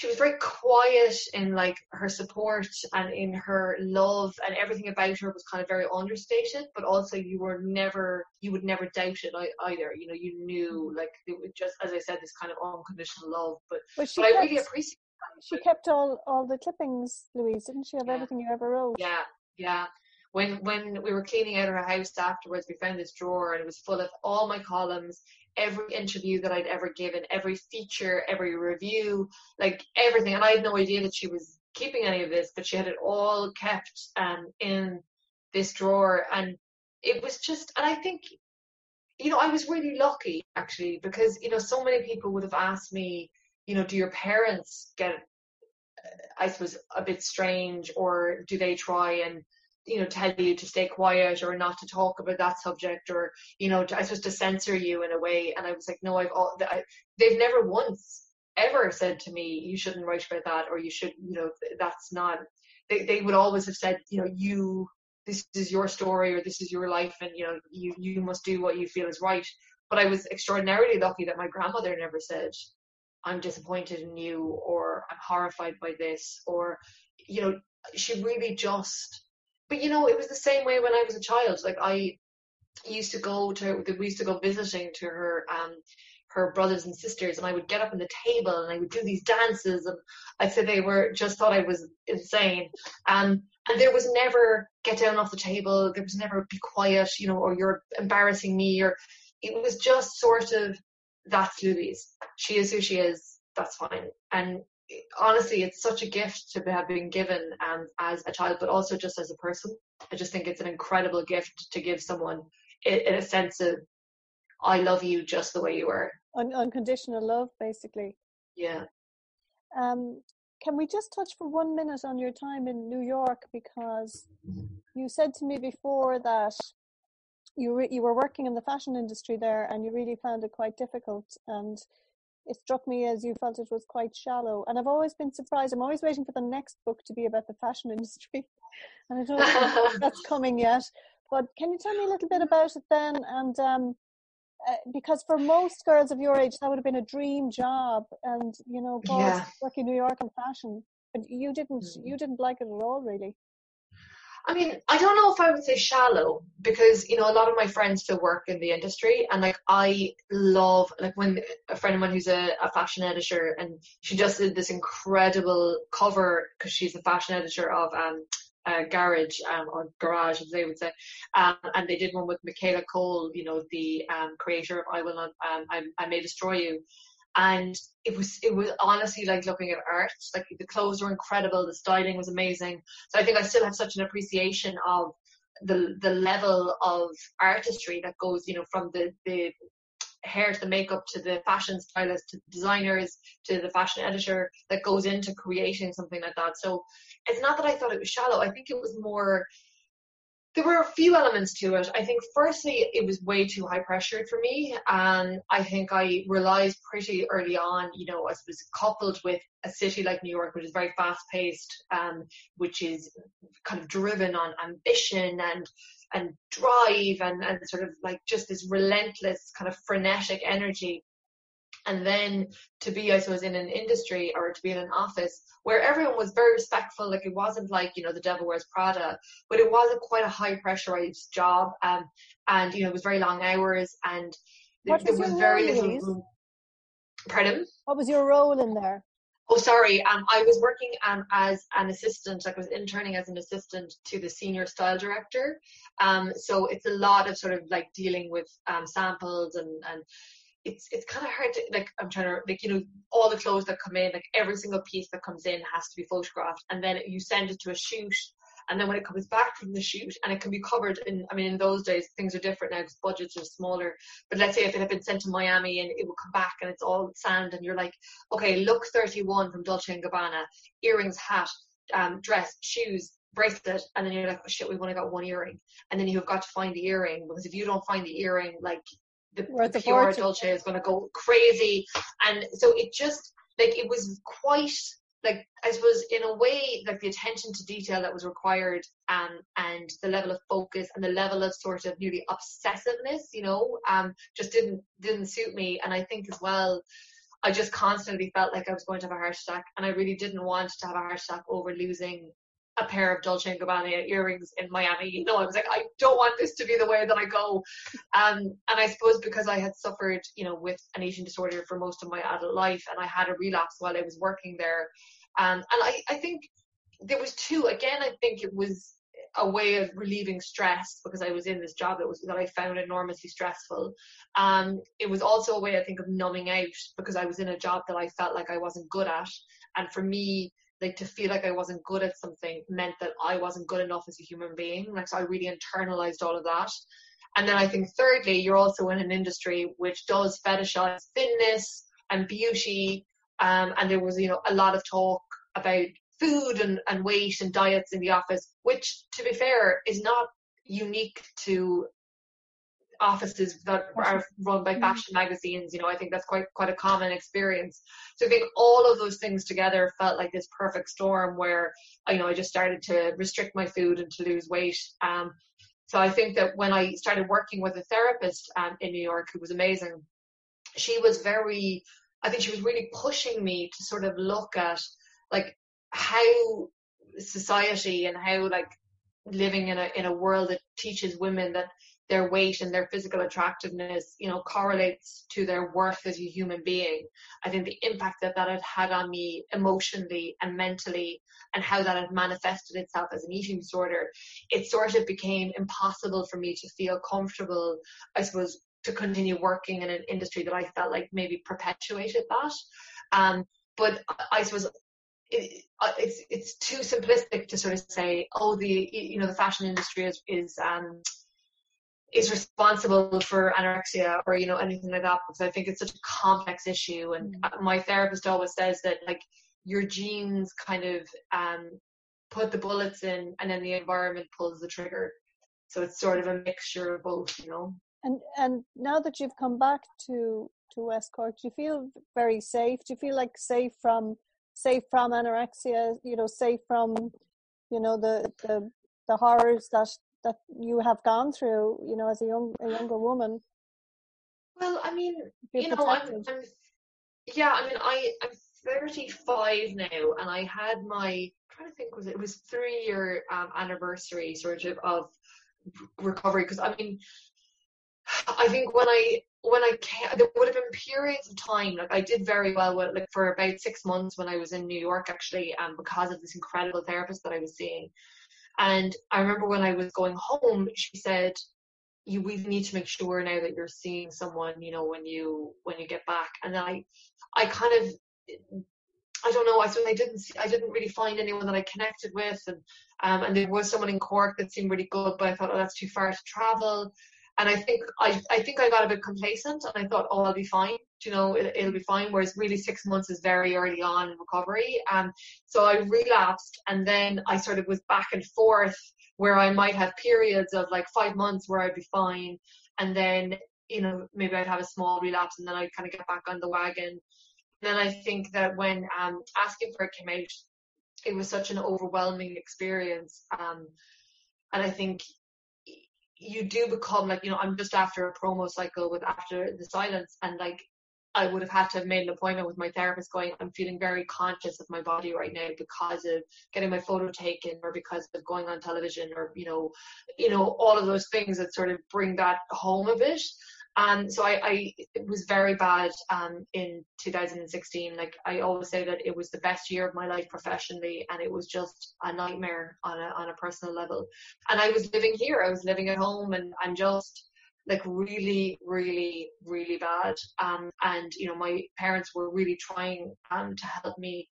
she was very quiet in like her support and in her love and everything about her was kind of very understated but also you were never you would never doubt it either you know you knew mm-hmm. like it was just as i said this kind of unconditional love but, but, but kept, i really appreciate that. she kept all all the clippings louise didn't she have yeah. everything you ever wrote yeah yeah when when we were cleaning out her house afterwards we found this drawer and it was full of all my columns every interview that I'd ever given, every feature, every review, like everything. And I had no idea that she was keeping any of this, but she had it all kept um, in this drawer. And it was just, and I think, you know, I was really lucky actually because, you know, so many people would have asked me, you know, do your parents get, I suppose, a bit strange or do they try and you know tell you to stay quiet or not to talk about that subject or you know to, I suppose to censor you in a way. And I was like no I've all I, they've never once ever said to me you shouldn't write about that or you should you know that's not they, they would always have said you know you this is your story or this is your life and you know you you must do what you feel is right. But I was extraordinarily lucky that my grandmother never said I'm disappointed in you or I'm horrified by this or you know she really just but you know, it was the same way when I was a child. Like I used to go to, we used to go visiting to her, um, her brothers and sisters, and I would get up on the table and I would do these dances, and I said they were just thought I was insane. Um, and there was never get down off the table. There was never be quiet, you know, or you're embarrassing me, or it was just sort of that's Louise. She is who she is. That's fine. And honestly, it's such a gift to have been given um, as a child, but also just as a person. I just think it's an incredible gift to give someone in, a sense of, I love you just the way you are. Un- unconditional love, basically. Yeah. Um, can we just touch for one minute on your time in New York because you said to me before that you re- you were working in the fashion industry there and you really found it quite difficult and it struck me as you felt it was quite shallow. And I've always been surprised. I'm always waiting for the next book to be about the fashion industry. And I don't that's coming yet. But can you tell me a little bit about it then? And um, uh, because for most girls of your age, that would have been a dream job. And, you know, yeah. working in New York in fashion. But you didn't, mm. you didn't like it at all, really. I mean, I don't know if I would say shallow because you know a lot of my friends still work in the industry, and like I love like when a friend of mine who's a, a fashion editor, and she just did this incredible cover because she's a fashion editor of um garage um, or garage as they would say um, and they did one with Michaela Coel you know the um, creator of I will not um, I, I may destroy you and it was it was honestly like looking at art. Like the clothes were incredible. The styling was amazing. So i think i still have such an appreciation of the the level of artistry that goes you know from the the hair to the makeup to the fashion stylist to the designers to the fashion editor that goes into creating something like that. So it's not that i thought it was shallow. I think it was more there were a few elements to it. I think firstly it was way too high pressured for me. And I think I realized pretty early on, you know, I was coupled with a city like New York, which is very fast paced, um, which is kind of driven on ambition and and drive and, and sort of like just this relentless kind of frenetic energy and then to be, I suppose, in an industry or to be in an office where everyone was very respectful. Like it wasn't like you know the devil wears Prada, but it was a quite a high pressurized job, um, and you know it was very long hours, and what there was, was very little. Room. Pardon? What was your role in there? Oh, sorry. Um, I was working um, as an assistant. Like I was interning as an assistant to the senior style director. Um, so it's a lot of sort of like dealing with um, samples and and it's it's kind of hard to like I'm trying to like you know all the clothes that come in like every single piece that comes in has to be photographed and then you send it to a shoot and then when it comes back from the shoot and it can be covered in I mean in those days things are different now because budgets are smaller but let's say if it had been sent to Miami and it would come back and it's all sand and you're like okay look 31 from Dolce and Gabbana earrings hat um, dress shoes bracelet and then you're like oh shit we've only got one earring and then you've got to find the earring because if you don't find the earring like the, the pure Dolce is going to go crazy. And so it just, like, it was quite, like, I suppose, in a way, like, the attention to detail that was required um, and the level of focus and the level of sort of nearly obsessiveness, you know, um, just didn't, didn't suit me. And I think as well, I just constantly felt like I was going to have a heart attack, and I really didn't want to have a heart attack over losing a pair of Dolce Gabbana earrings in Miami. You know, I was like, I don't want this to be the way that I go. Um, and I suppose because I had suffered, you know, with an eating disorder for most of my adult life, and I had a relapse while I was working there. Um, and I, I think there was two. Again, I think it was a way of relieving stress because I was in this job that was that I found enormously stressful. Um, it was also a way I think of numbing out because I was in a job that I felt like I wasn't good at, and for me, like to feel like I wasn't good at something meant that I wasn't good enough as a human being. Like so I really internalized all of that. And then I think thirdly, you're also in an industry which does fetishize thinness and beauty. Um, and there was, you know, a lot of talk about food and, and weight and diets in the office, which to be fair is not unique to offices that are run by mm-hmm. fashion magazines. You know, I think that's quite quite a common experience. So I think all of those things together felt like this perfect storm where you know I just started to restrict my food and to lose weight. Um, so I think that when I started working with a therapist um, in New York who was amazing, she was very, I think she was really pushing me to sort of look at like how society and how like living in a in a world that teaches women that their weight and their physical attractiveness, you know, correlates to their worth as a human being. I think the impact that that had had on me emotionally and mentally and how that had manifested itself as an eating disorder, it sort of became impossible for me to feel comfortable, I suppose, to continue working in an industry that I felt like maybe perpetuated that. Um, but I suppose it, it's it's too simplistic to sort of say, oh, the you know the fashion industry is is um, is responsible for anorexia or you know anything like that because I think it's such a complex issue and mm. my therapist always says that like your genes kind of um, put the bullets in and then the environment pulls the trigger. So it's sort of a mixture of both you know? And and now that you've come back to to West Cork do you feel very safe? Do you feel like safe from safe from anorexia you know safe from you know the the the horrors that that you have gone through, you know, as a young a younger woman? Well, I mean, you know, I'm, I'm, yeah, I mean, I I'm 35 now, and I had my I'm trying to think was it, it was three year um, anniversary sort of of recovery because I mean, I think when I when I came, there would have been periods of time like I did very well with like for about six months when I was in New York actually, um, because of this incredible therapist that I was seeing. And I remember when I was going home, she said, "You we need to make sure now that you're seeing someone, you know, when you when you get back." And I, I kind of, I don't know. I I didn't see, I didn't really find anyone that I connected with, and um, and there was someone in Cork that seemed really good, but I thought, oh, that's too far to travel. And I think I, I think I got a bit complacent, and I thought, oh, I'll be fine. You know, it, will be fine. Whereas really six months is very early on in recovery. Um, so I relapsed, and then I sort of was back and forth where I might have periods of like five months where I'd be fine, and then you know maybe I'd have a small relapse, and then I'd kind of get back on the wagon. And then I think that when um, asking for it came out, it was such an overwhelming experience, um, and I think you do become like you know I'm just after a promo cycle with after the silence, and like I would have had to have made an appointment with my therapist going, I'm feeling very conscious of my body right now because of getting my photo taken or because of going on television or, you know, you know, all of those things that sort of bring that home a bit. And um, so I, I it was very bad um, in 2016. Like I always say that it was the best year of my life professionally, and it was just a nightmare on a on a personal level. And I was living here. I was living at home, and I'm just like really, really, really bad. Um, and you know, my parents were really trying um, to help me,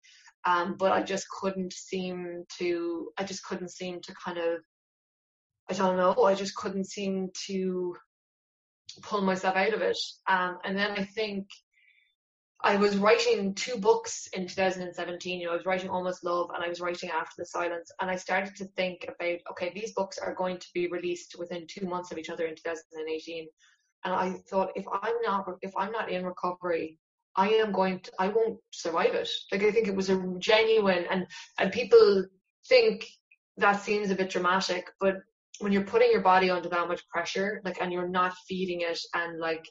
um, but I just couldn't seem to. I just couldn't seem to kind of. I don't know. I just couldn't seem to pull myself out of it. Um, and then I think I was writing two books in 2017. You know, I was writing Almost Love and I was writing After the Silence. And I started to think about, okay, these books are going to be released within two months of each other in 2018. And I thought, if I'm not, if I'm not in recovery, I am going to, I won't survive it. Like I think it was a genuine, and and people think that seems a bit dramatic, but when you're putting your body under that much pressure, like, and you're not feeding it, and like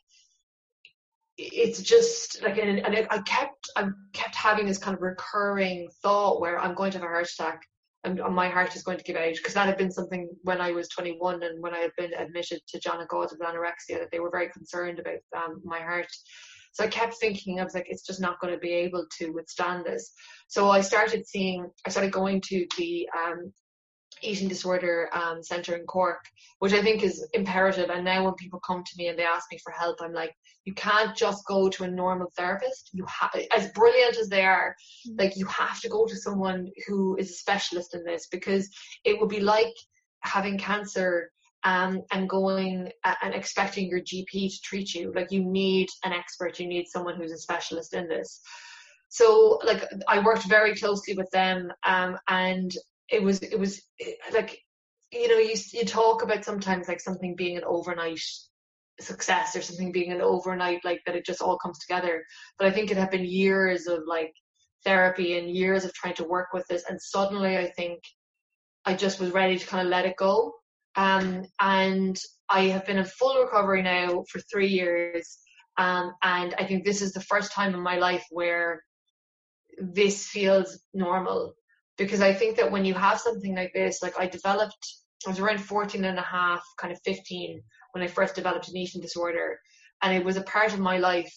it's just like and, and I kept I kept having this kind of recurring thought where I'm going to have a heart attack and my heart is going to give out because that had been something when I was 21 and when I had been admitted to John of God with anorexia that they were very concerned about um, my heart. So I kept thinking I was like it's just not going to be able to withstand this. So I started seeing I started going to the um, eating disorder um, center in Cork, which I think is imperative. And now when people come to me and they ask me for help, I'm like, you can't just go to a normal therapist. You have, as brilliant as they are, mm. like you have to go to someone who is a specialist in this because it would be like having cancer um, and going uh, and expecting your GP to treat you. Like you need an expert. You need someone who's a specialist in this. So like I worked very closely with them, um, and it was it was like you know you you talk about sometimes like something being an overnight success or something being an overnight like that it just all comes together. But i think it had been years of like therapy and years of trying to work with this and suddenly i think i just was ready to kind of let it go. Um, and i have been in full recovery now for three years um, and i think this is the first time in my life where this feels normal because I think that when you have something like this, like I developed, I was around 14 and a half, kind of 15 when I first developed an eating disorder. And it was a part of my life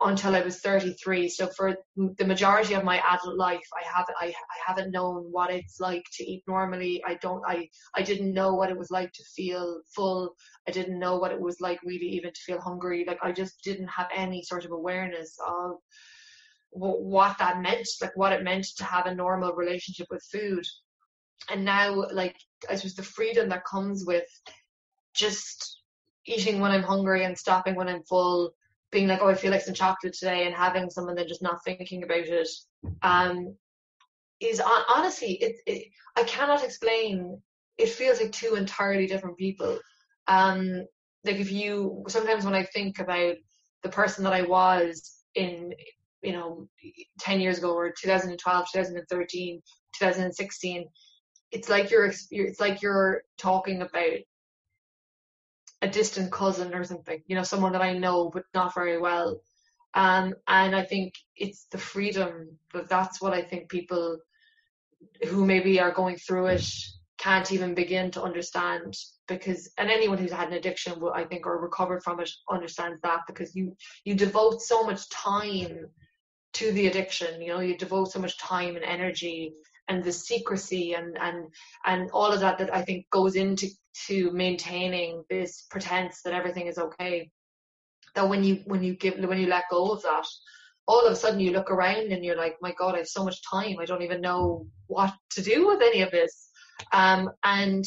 until I was 33. So for the majority of my adult life, I haven't, I, I haven't known what it's like to eat normally. I don't, I, I didn't know what it was like to feel full. I didn't know what it was like really even to feel hungry. Like I just didn't have any sort of awareness of what that meant, like what it meant to have a normal relationship with food. And now, like, I suppose the freedom that comes with just eating when I'm hungry and stopping when I'm full, being like, oh, I feel like some chocolate today, and having some and then just not thinking about it, um, is honestly, it, it, I cannot explain. It feels like two entirely different people. Um, like if you sometimes when I think about the person that I was in you know 10 years ago or 2012 2013 2016 it's like you're it's like you're talking about a distant cousin or something you know someone that i know but not very well. Um, and i think it's the freedom but that's what i think people who maybe are going through it can't even begin to understand because and anyone who's had an addiction will i think or recovered from it understands that because you you devote so much time to the addiction you know you devote so much time and energy and the secrecy and and and all of that that I think goes into to maintaining this pretense that everything is okay. That when you when you give when you let go of that all of a sudden you look around and you're like my god I have so much time. I don't even know what to do with any of this. Um and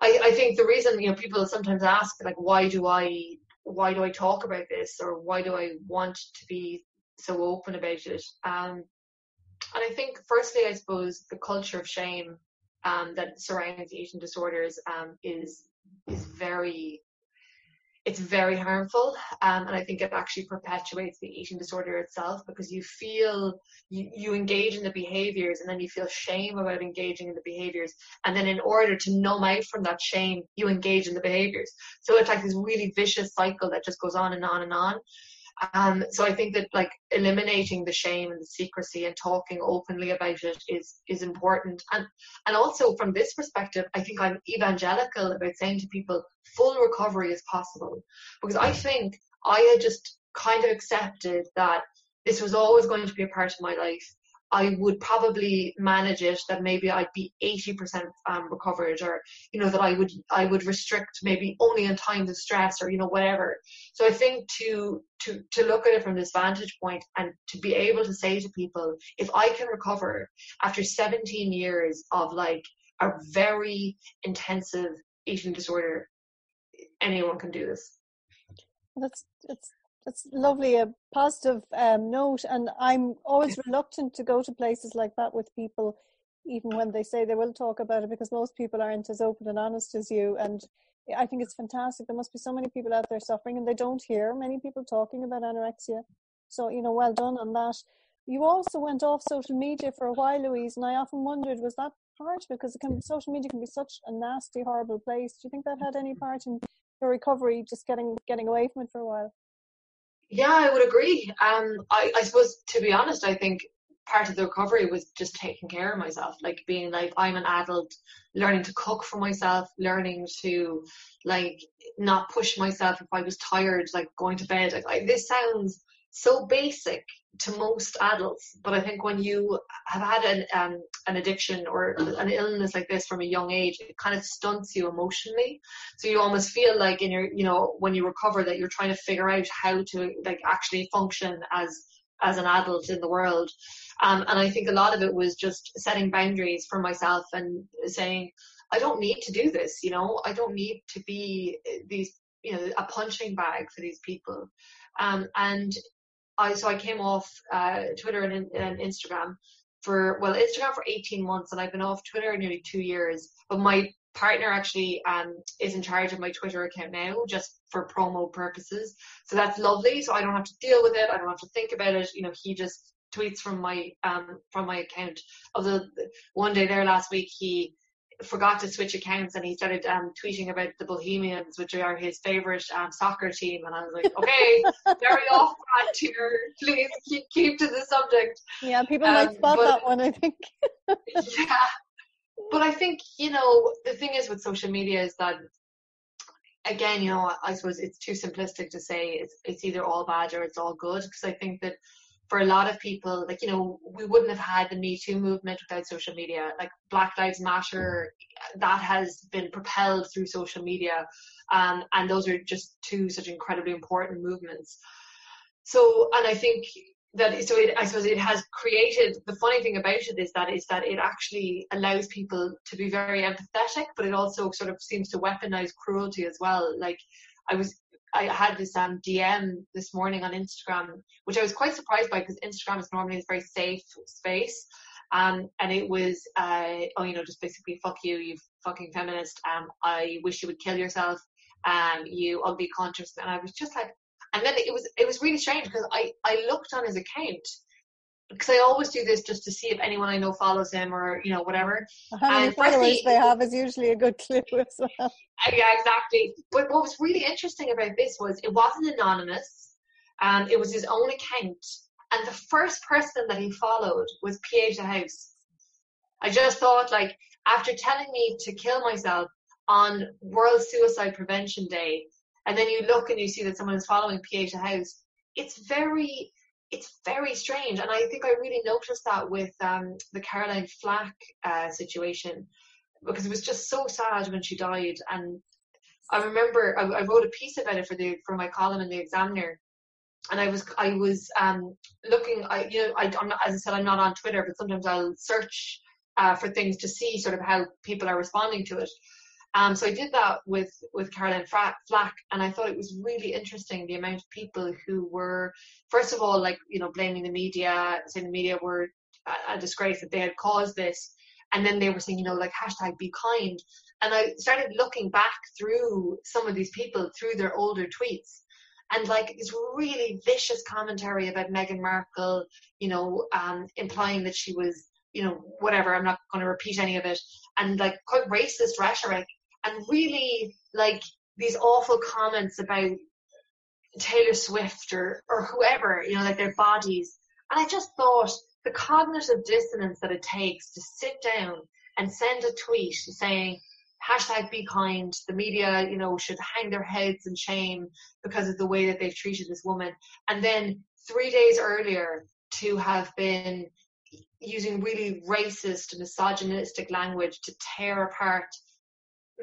I, I think the reason you know people sometimes ask like why do I why do I talk about this? Or why do I want to be so open about it. Um, and I think, firstly, I suppose the culture of shame um, that surrounds eating disorders um, is is very it's very harmful. Um, and i think it actually perpetuates the eating disorder itself because you feel you, you engage in the behaviors and then you feel shame about engaging in the behaviors. And then in order to numb out from that shame you engage in the behaviors. So it's like this really vicious cycle that just goes on and on and on um, so I think that like eliminating the shame and the secrecy and talking openly about it is is important. And and also from this perspective, I think I'm evangelical about saying to people full recovery is possible because I think I had just kind of accepted that this was always going to be a part of my life I would probably manage it that maybe I'd be 80% um, recovered or, you know, that I would, I would restrict maybe only in times of stress or, you know, whatever. So I think to, to, to look at it from this vantage point and to be able to say to people, if I can recover after 17 years of like a very intensive eating disorder, anyone can do this. That's, that's that's lovely, a positive um, note. And I'm always reluctant to go to places like that with people, even when they say they will talk about it, because most people aren't as open and honest as you. And I think it's fantastic. There must be so many people out there suffering, and they don't hear many people talking about anorexia. So, you know, well done on that. You also went off social media for a while, Louise, and I often wondered was that part because it can, social media can be such a nasty, horrible place. Do you think that had any part in your recovery, just getting getting away from it for a while? Yeah, I would agree. Um, I, I suppose to be honest, I think part of the recovery was just taking care of myself, like being like I'm an adult, learning to cook for myself, learning to like not push myself if I was tired, like going to bed. Like, like this sounds so basic to most adults, but I think when you have had an um, an addiction or an illness like this from a young age, it kind of stunts you emotionally. So you almost feel like in your, you know, when you recover, that you're trying to figure out how to like actually function as as an adult in the world. Um, and I think a lot of it was just setting boundaries for myself and saying, I don't need to do this. You know, I don't need to be these, you know, a punching bag for these people. Um, and I so I came off uh, Twitter and, and Instagram for well Instagram for 18 months and I've been off Twitter nearly two years. But my partner actually um, is in charge of my Twitter account now just for promo purposes. So that's lovely. So I don't have to deal with it. I don't have to think about it. You know, he just tweets from my um from my account. Although one day there last week he forgot to switch accounts and he started um, tweeting about the Bohemians, which are his favorite um, soccer team. And I was like, okay, very off brand here. Please keep, keep to the subject. Yeah, people um, might spot but, that one, I think. yeah. But I think, you know, the thing is with social media is that, again, you know, I suppose it's too simplistic to say it's, it's either all bad or it's all good because I think that for a lot of people, like, you know, we wouldn't have had the Me Too movement without social media. Like Black Lives Matter, that has been propelled through social media. Um, and those are just two such incredibly important movements. So, and I think that, so it, I suppose it has created, the funny thing about it is that, is that it actually allows people to be very empathetic, but it also sort of seems to weaponize cruelty as well. Like, I was I had this um, DM this morning on Instagram, which I was quite surprised by because Instagram is normally a very safe space. Um, and it was, uh, oh, you know, just basically, fuck you, you fucking feminist. Um, I wish you would kill yourself. Um, you ugly conscious. And I was just like, and then it was, it was really strange because I, I looked on his account because I always do this just to see if anyone I know follows him or you know whatever. How many followers they have is usually a good clue as well. Uh, yeah, exactly. But what was really interesting about this was it wasn't anonymous, and it was his own account, and the first person that he followed was Pieta House. I just thought, like, after telling me to kill myself on World Suicide Prevention Day, and then you look and you see that someone is following Pieta House, it's very it's very strange. And I think I really noticed that with um, the Caroline Flack uh, situation because it was just so sad when she died. And I remember I, I, wrote a piece about it for the for my column in the Examiner. And I was I was um, looking. I you know I, am not, as I said I'm not on Twitter, but sometimes I'll search uh, for things to see sort of how people are responding to it. Um, so I did that with with Caroline Flack, and I thought it was really interesting the amount of people who were, first of all, like you know, blaming the media, saying the media were a, a disgrace that they had caused this, and then they were saying, you know, like hashtag be kind. And I started looking back through some of these people through their older tweets and like this really vicious commentary about Meghan Markle, you know, um, implying that she was, you know, whatever. I'm not going to repeat any of it, and like quite racist rhetoric, and really like these awful comments about Taylor Swift or or whoever, you know, like their bodies. And I just thought the cognitive dissonance that it takes to sit down and send a tweet saying hashtag be kind. The media, you know, should hang their heads in shame because of the way that they've treated this woman. And then three days earlier to have been using really racist, misogynistic language to tear apart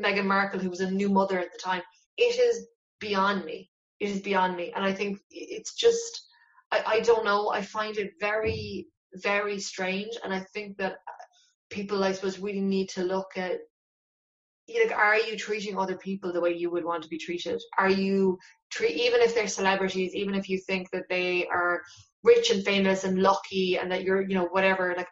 Meghan Markle, who was a new mother at the time. It is beyond me. It is beyond me. And I think it's just, I, I don't know, I find it very, very strange. And I think that uh, people, I suppose, really need to look at like are you treating other people the way you would want to be treated are you treat even if they're celebrities even if you think that they are rich and famous and lucky and that you're you know whatever like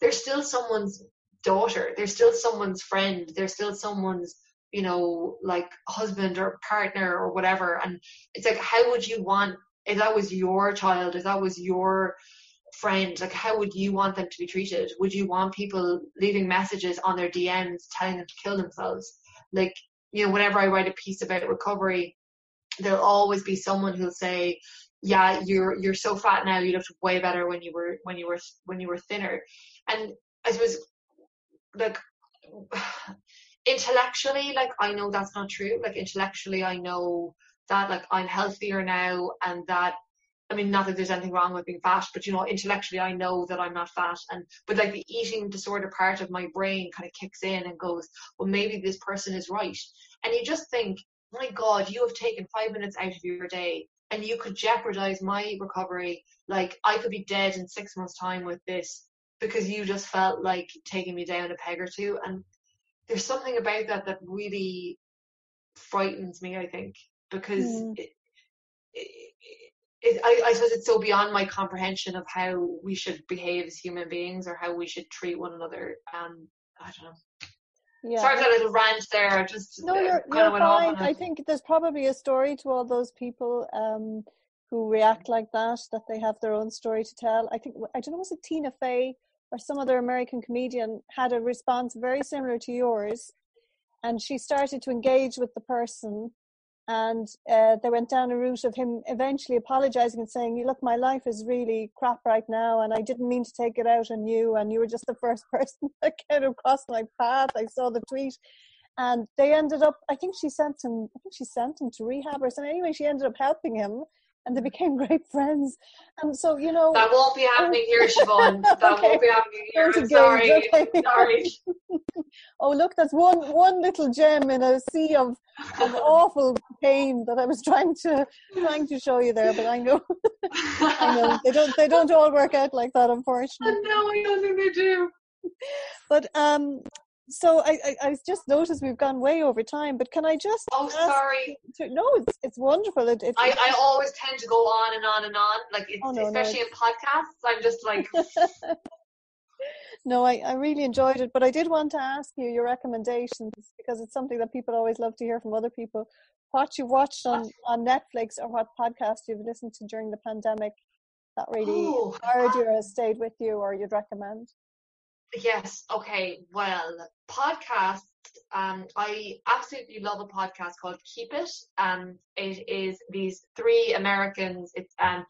they're still someone's daughter they're still someone's friend they're still someone's you know like husband or partner or whatever and it's like how would you want if that was your child if that was your friend, like how would you want them to be treated? Would you want people leaving messages on their DMs telling them to kill themselves? Like, you know, whenever I write a piece about recovery, there'll always be someone who'll say, "Yeah, you're you're so fat now. You looked way better when you were when you were when you were thinner." And I suppose, like, intellectually, like I know that's not true. Like intellectually, I know that like I'm healthier now and that I mean, not that there's anything wrong with being fat, but you know, intellectually, I know that I'm not fat, and but like the eating disorder part of my brain kind of kicks in and goes, well, maybe this person is right, and you just think, my God, you have taken five minutes out of your day, and you could jeopardize my recovery. Like I could be dead in six months' time with this because you just felt like taking me down a peg or two, and there's something about that that really frightens me. I think because. Mm. It, it, it, I, I suppose it's so beyond my comprehension of how we should behave as human beings or how we should treat one another. Um, I don't know. Yeah. Sorry for that little rant there. Just no, you're, you're fine. I think there's probably a story to all those people um, who react like that. That they have their own story to tell. I think I don't know was it Tina Fey or some other American comedian had a response very similar to yours, and she started to engage with the person and uh, they went down a route of him eventually apologizing and saying look my life is really crap right now and i didn't mean to take it out on you and you were just the first person that came across my path. I saw the tweet. And they ended up i think she sent him i think she sent him to rehab or something. Anyway she ended up helping him and they became great friends. And so, you know. That won't be happening here, Siobhan. That okay. won't be happening here. Sorry. Okay. Sorry. oh, look, that's one one little gem in a sea of, of awful pain that I was trying to trying to show you there, but I know I know they don't they don't all work out like that, unfortunately. No, I don't think they do. But um so I, I, I just noticed we've gone way over time, but can I just? Oh, sorry. To, no, it's it's wonderful. It, it, I, I always tend to go on and on and on, like oh, no, especially no, in podcasts. I'm just like. no, I, I really enjoyed it, but I did want to ask you your recommendations because it's something that people always love to hear from other people. What you watched on, on Netflix or what podcast you've listened to during the pandemic that really oh, inspired you or stayed with you or you'd recommend? Yes. Okay. Well, podcast. Um, I absolutely love a podcast called Keep It. Um, it is these three Americans it's, um,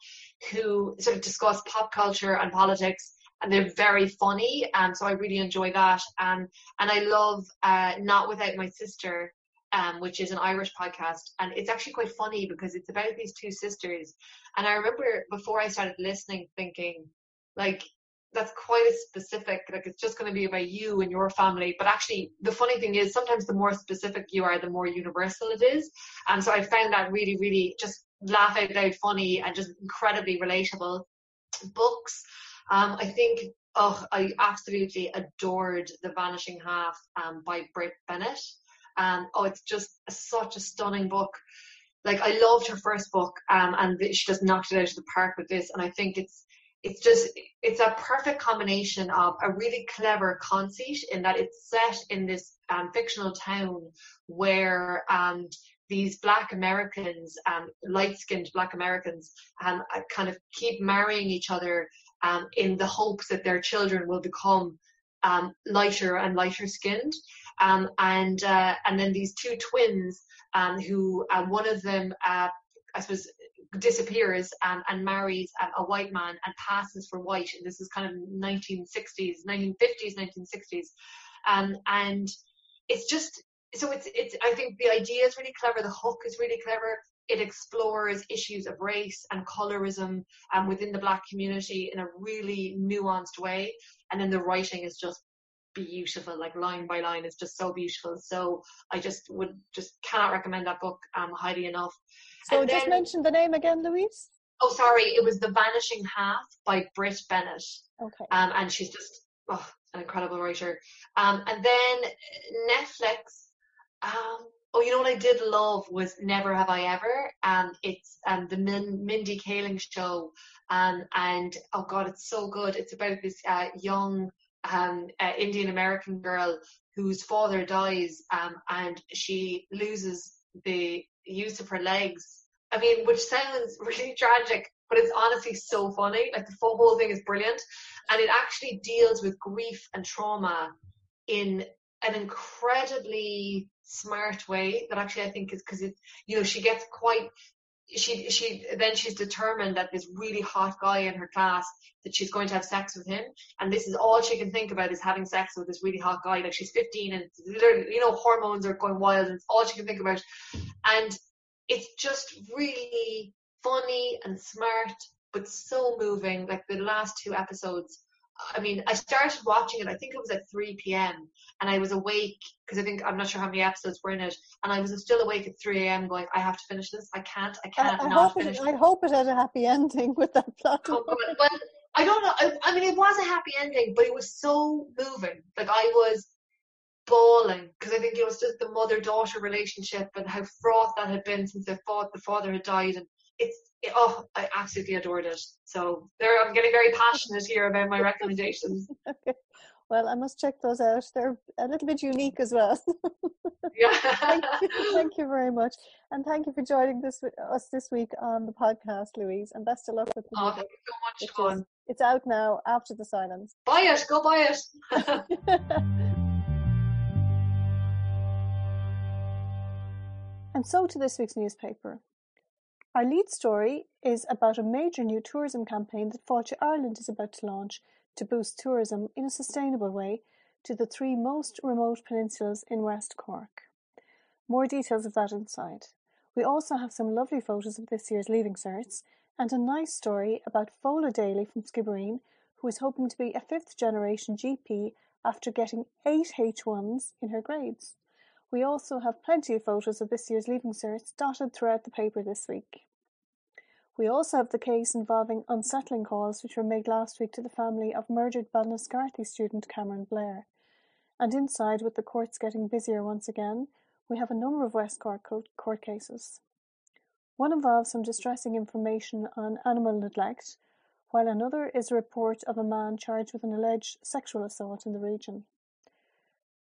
who sort of discuss pop culture and politics, and they're very funny. Um, so I really enjoy that. Um, and I love uh, Not Without My Sister, um, which is an Irish podcast, and it's actually quite funny because it's about these two sisters. And I remember before I started listening, thinking like that's quite a specific like it's just going to be about you and your family. But actually the funny thing is sometimes the more specific you are the more universal it is. And so i found that really really just laugh out loud funny and just incredibly relatable. Books um, i think oh i absolutely adored the vanishing half um, by Brit Bennett. Um, oh it's just such a stunning book. Like i loved her first book um, and she just knocked it out of the park with this and i think it's it's just it's a perfect combination of a really clever conceit in that it's set in this um, fictional town where um, these black Americans, um, light-skinned black Americans, um, uh, kind of keep marrying each other um, in the hopes that their children will become um, lighter and lighter skinned. And uh, and then these two twins who uh, one of them uh, I suppose disappears um, and marries um, a white man and passes for white. And this is kind of 1960s, 1950s, 1960s. Um, and it's just, so it's, it's, I think the idea is really clever. The hook is really clever. It explores issues of race and colorism um, within the black community in a really nuanced way. And then the writing is just beautiful, like line by line is just so beautiful. So I just would just cannot recommend that book um, highly enough. So And just then- mention the name again, Louise. Oh, sorry, it was The Vanishing Half by Brit Bennett. Okay. Um, and she's just oh, an incredible writer. Um, and then Netflix. Um, oh, you know what I did love was Never Have I Ever. Um, it's um, the Min- Mindy Kaling show. Um, and oh god, it's so good. It's about this uh, young um, uh, Indian American girl whose father dies, um, and she loses the use of her legs. I mean, which sounds really tragic, but it's honestly so funny. Like the whole thing is brilliant, and it actually deals with grief and trauma in an incredibly smart way. That actually I think is because it, you know, she gets quite. She she then she's determined that this really hot guy in her class that she's going to have sex with him, and this is all she can think about is having sex with this really hot guy. Like she's 15 and you know, hormones are going wild, and it's all she can think about. And it's just really funny and smart, but so moving. Like the last two episodes. I mean, I started watching it. I think it was at 3 p.m. and I was awake because I think I'm not sure how many episodes were in it, and I was still awake at 3 a.m. going, I have to finish this. I can't. I I, can't I not hope finish. it. I hope it had a happy ending with that plot. Oh, God. Well, I don't know. I, I mean, it was a happy ending, but it was so moving. Like I was bawling because I think it was just the mother-daughter relationship and how fraught that had been since they thought the father had died, and it's it, oh, I absolutely adored it. So there, I'm getting very passionate here about my recommendations. Okay. Well, I must check those out. They're a little bit unique as well. Yeah. thank, you, thank you very much, and thank you for joining this with us this week on the podcast, Louise. And best of luck with the Oh, thank you so much, Dawn. it's out now after the silence. Buy it. Go buy it. And so to this week's newspaper. Our lead story is about a major new tourism campaign that Fáilte Ireland is about to launch to boost tourism in a sustainable way to the three most remote peninsulas in West Cork. More details of that inside. We also have some lovely photos of this year's Leaving Certs and a nice story about Fola Daly from Skibbereen, who is hoping to be a fifth generation GP after getting eight H1s in her grades. We also have plenty of photos of this year's Leaving Certs dotted throughout the paper this week. We also have the case involving unsettling calls which were made last week to the family of murdered Ballinascarthy student Cameron Blair. And inside, with the courts getting busier once again, we have a number of West Cork court cases. One involves some distressing information on animal neglect, while another is a report of a man charged with an alleged sexual assault in the region.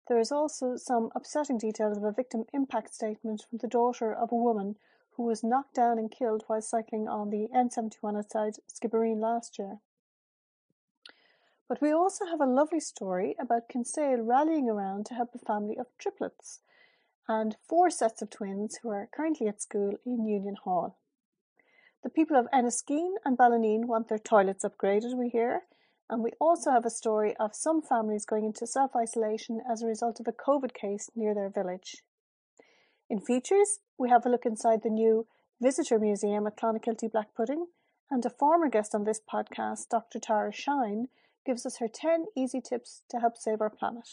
There is also some upsetting details of a victim impact statement from the daughter of a woman who was knocked down and killed while cycling on the N71 outside Skibbereen last year. But we also have a lovely story about Kinsale rallying around to help a family of triplets and four sets of twins who are currently at school in Union Hall. The people of Enniskeane and Ballineen want their toilets upgraded, we hear, and we also have a story of some families going into self isolation as a result of a COVID case near their village. In features, we have a look inside the new Visitor Museum at Clonakilty Black Pudding, and a former guest on this podcast, Dr. Tara Shine, gives us her 10 easy tips to help save our planet.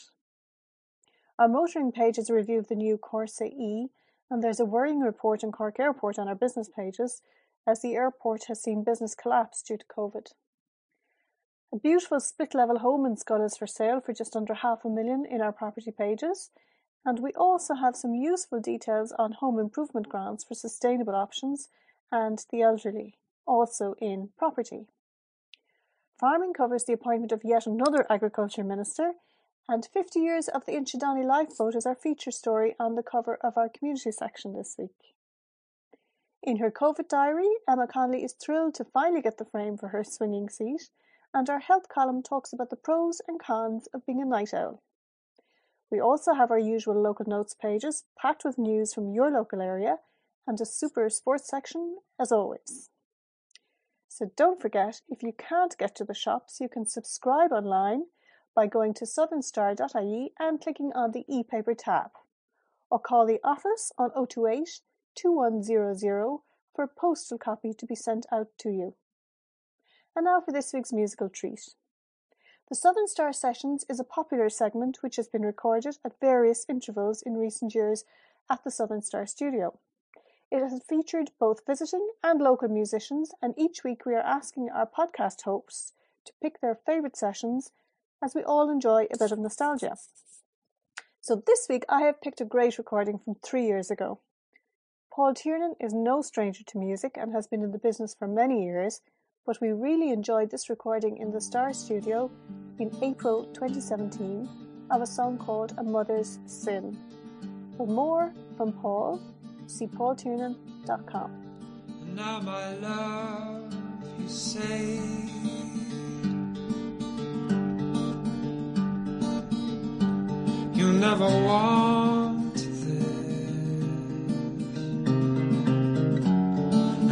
Our motoring page is a review of the new Corsa E, and there's a worrying report on Cork Airport on our business pages, as the airport has seen business collapse due to COVID. A beautiful split level home in Schull is for sale for just under half a million in our property pages, and we also have some useful details on home improvement grants for sustainable options and the elderly, also in property. Farming covers the appointment of yet another Agriculture Minister, and 50 years of the Inchydoney lifeboat is our feature story on the cover of our community section this week. In her COVID diary, Emma Connolly is thrilled to finally get the frame for her swinging seat, and our health column talks about the pros and cons of being a night owl. We also have our usual local notes pages packed with news from your local area and a super sports section as always. So don't forget, if you can't get to the shops, you can subscribe online by going to southernstar.ie and clicking on the e-paper tab, or call the office on 028 2100 for a postal copy to be sent out to you. And now for this week's musical treat. The Southern Star Sessions is a popular segment which has been recorded at various intervals in recent years at the Southern Star studio. It has featured both visiting and local musicians, and each week we are asking our podcast hosts to pick their favourite sessions as we all enjoy a bit of nostalgia. So this week I have picked a great recording from three years ago. Paul Tiernan is no stranger to music and has been in the business for many years, but we really enjoyed this recording in the Star Studio in April 2017 of a song called A Mother's Sin. For more from Paul, see paultiernan.com. Now, my love, you say you never want this,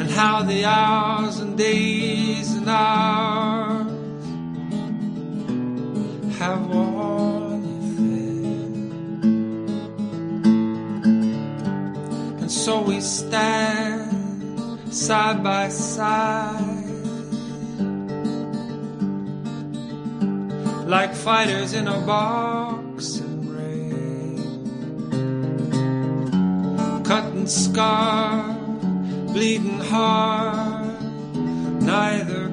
and how the hours and days hours have worn thin, and so we stand side by side. Like fighters in a boxing ring, cutting scar, bleeding hard, neither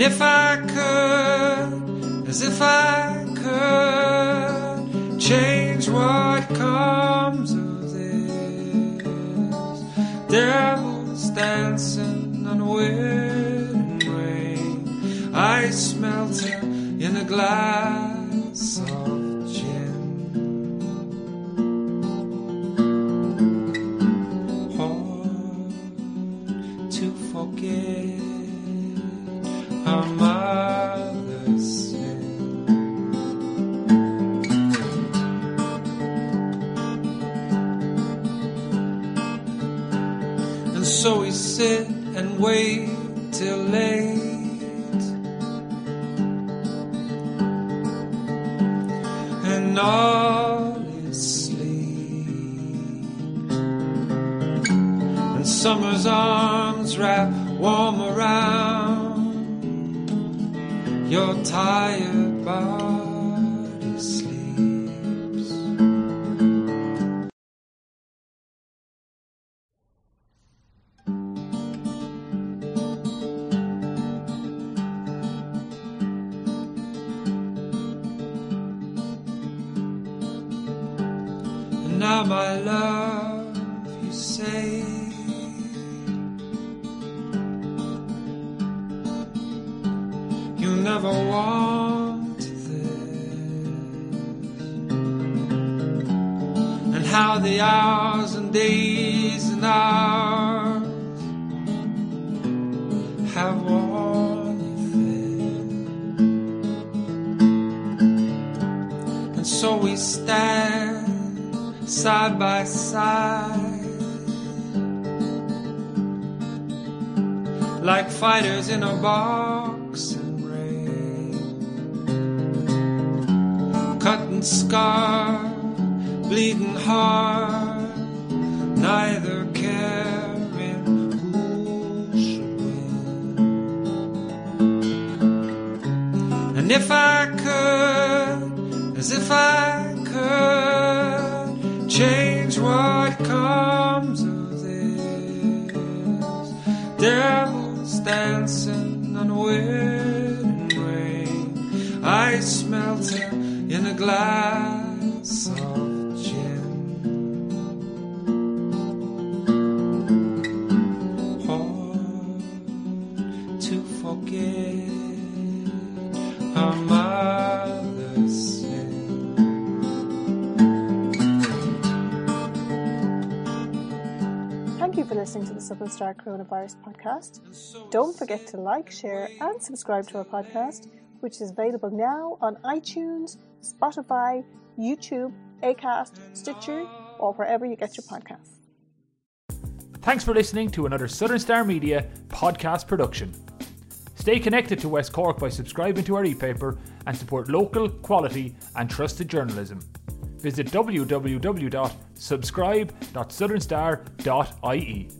And if I could, as if I could, change what comes of this, devils dancing on wind and rain, ice melting in a glass now, my love, you say you never want this, and how the hours and days and hours have worn you thin. And so we stand side by side like fighters in a boxing ring, cutting scar, bleeding hard, neither caring who should win. And if I could, as if I Southern Star Coronavirus podcast. Don't forget to like, share, and subscribe to our podcast, which is available now on iTunes, Spotify, YouTube, Acast, Stitcher, or wherever you get your podcasts. Thanks for listening to another Southern Star Media podcast production. Stay connected to West Cork by subscribing to our e-paper and support local, quality and trusted journalism. Visit www.subscribe.southernstar.ie.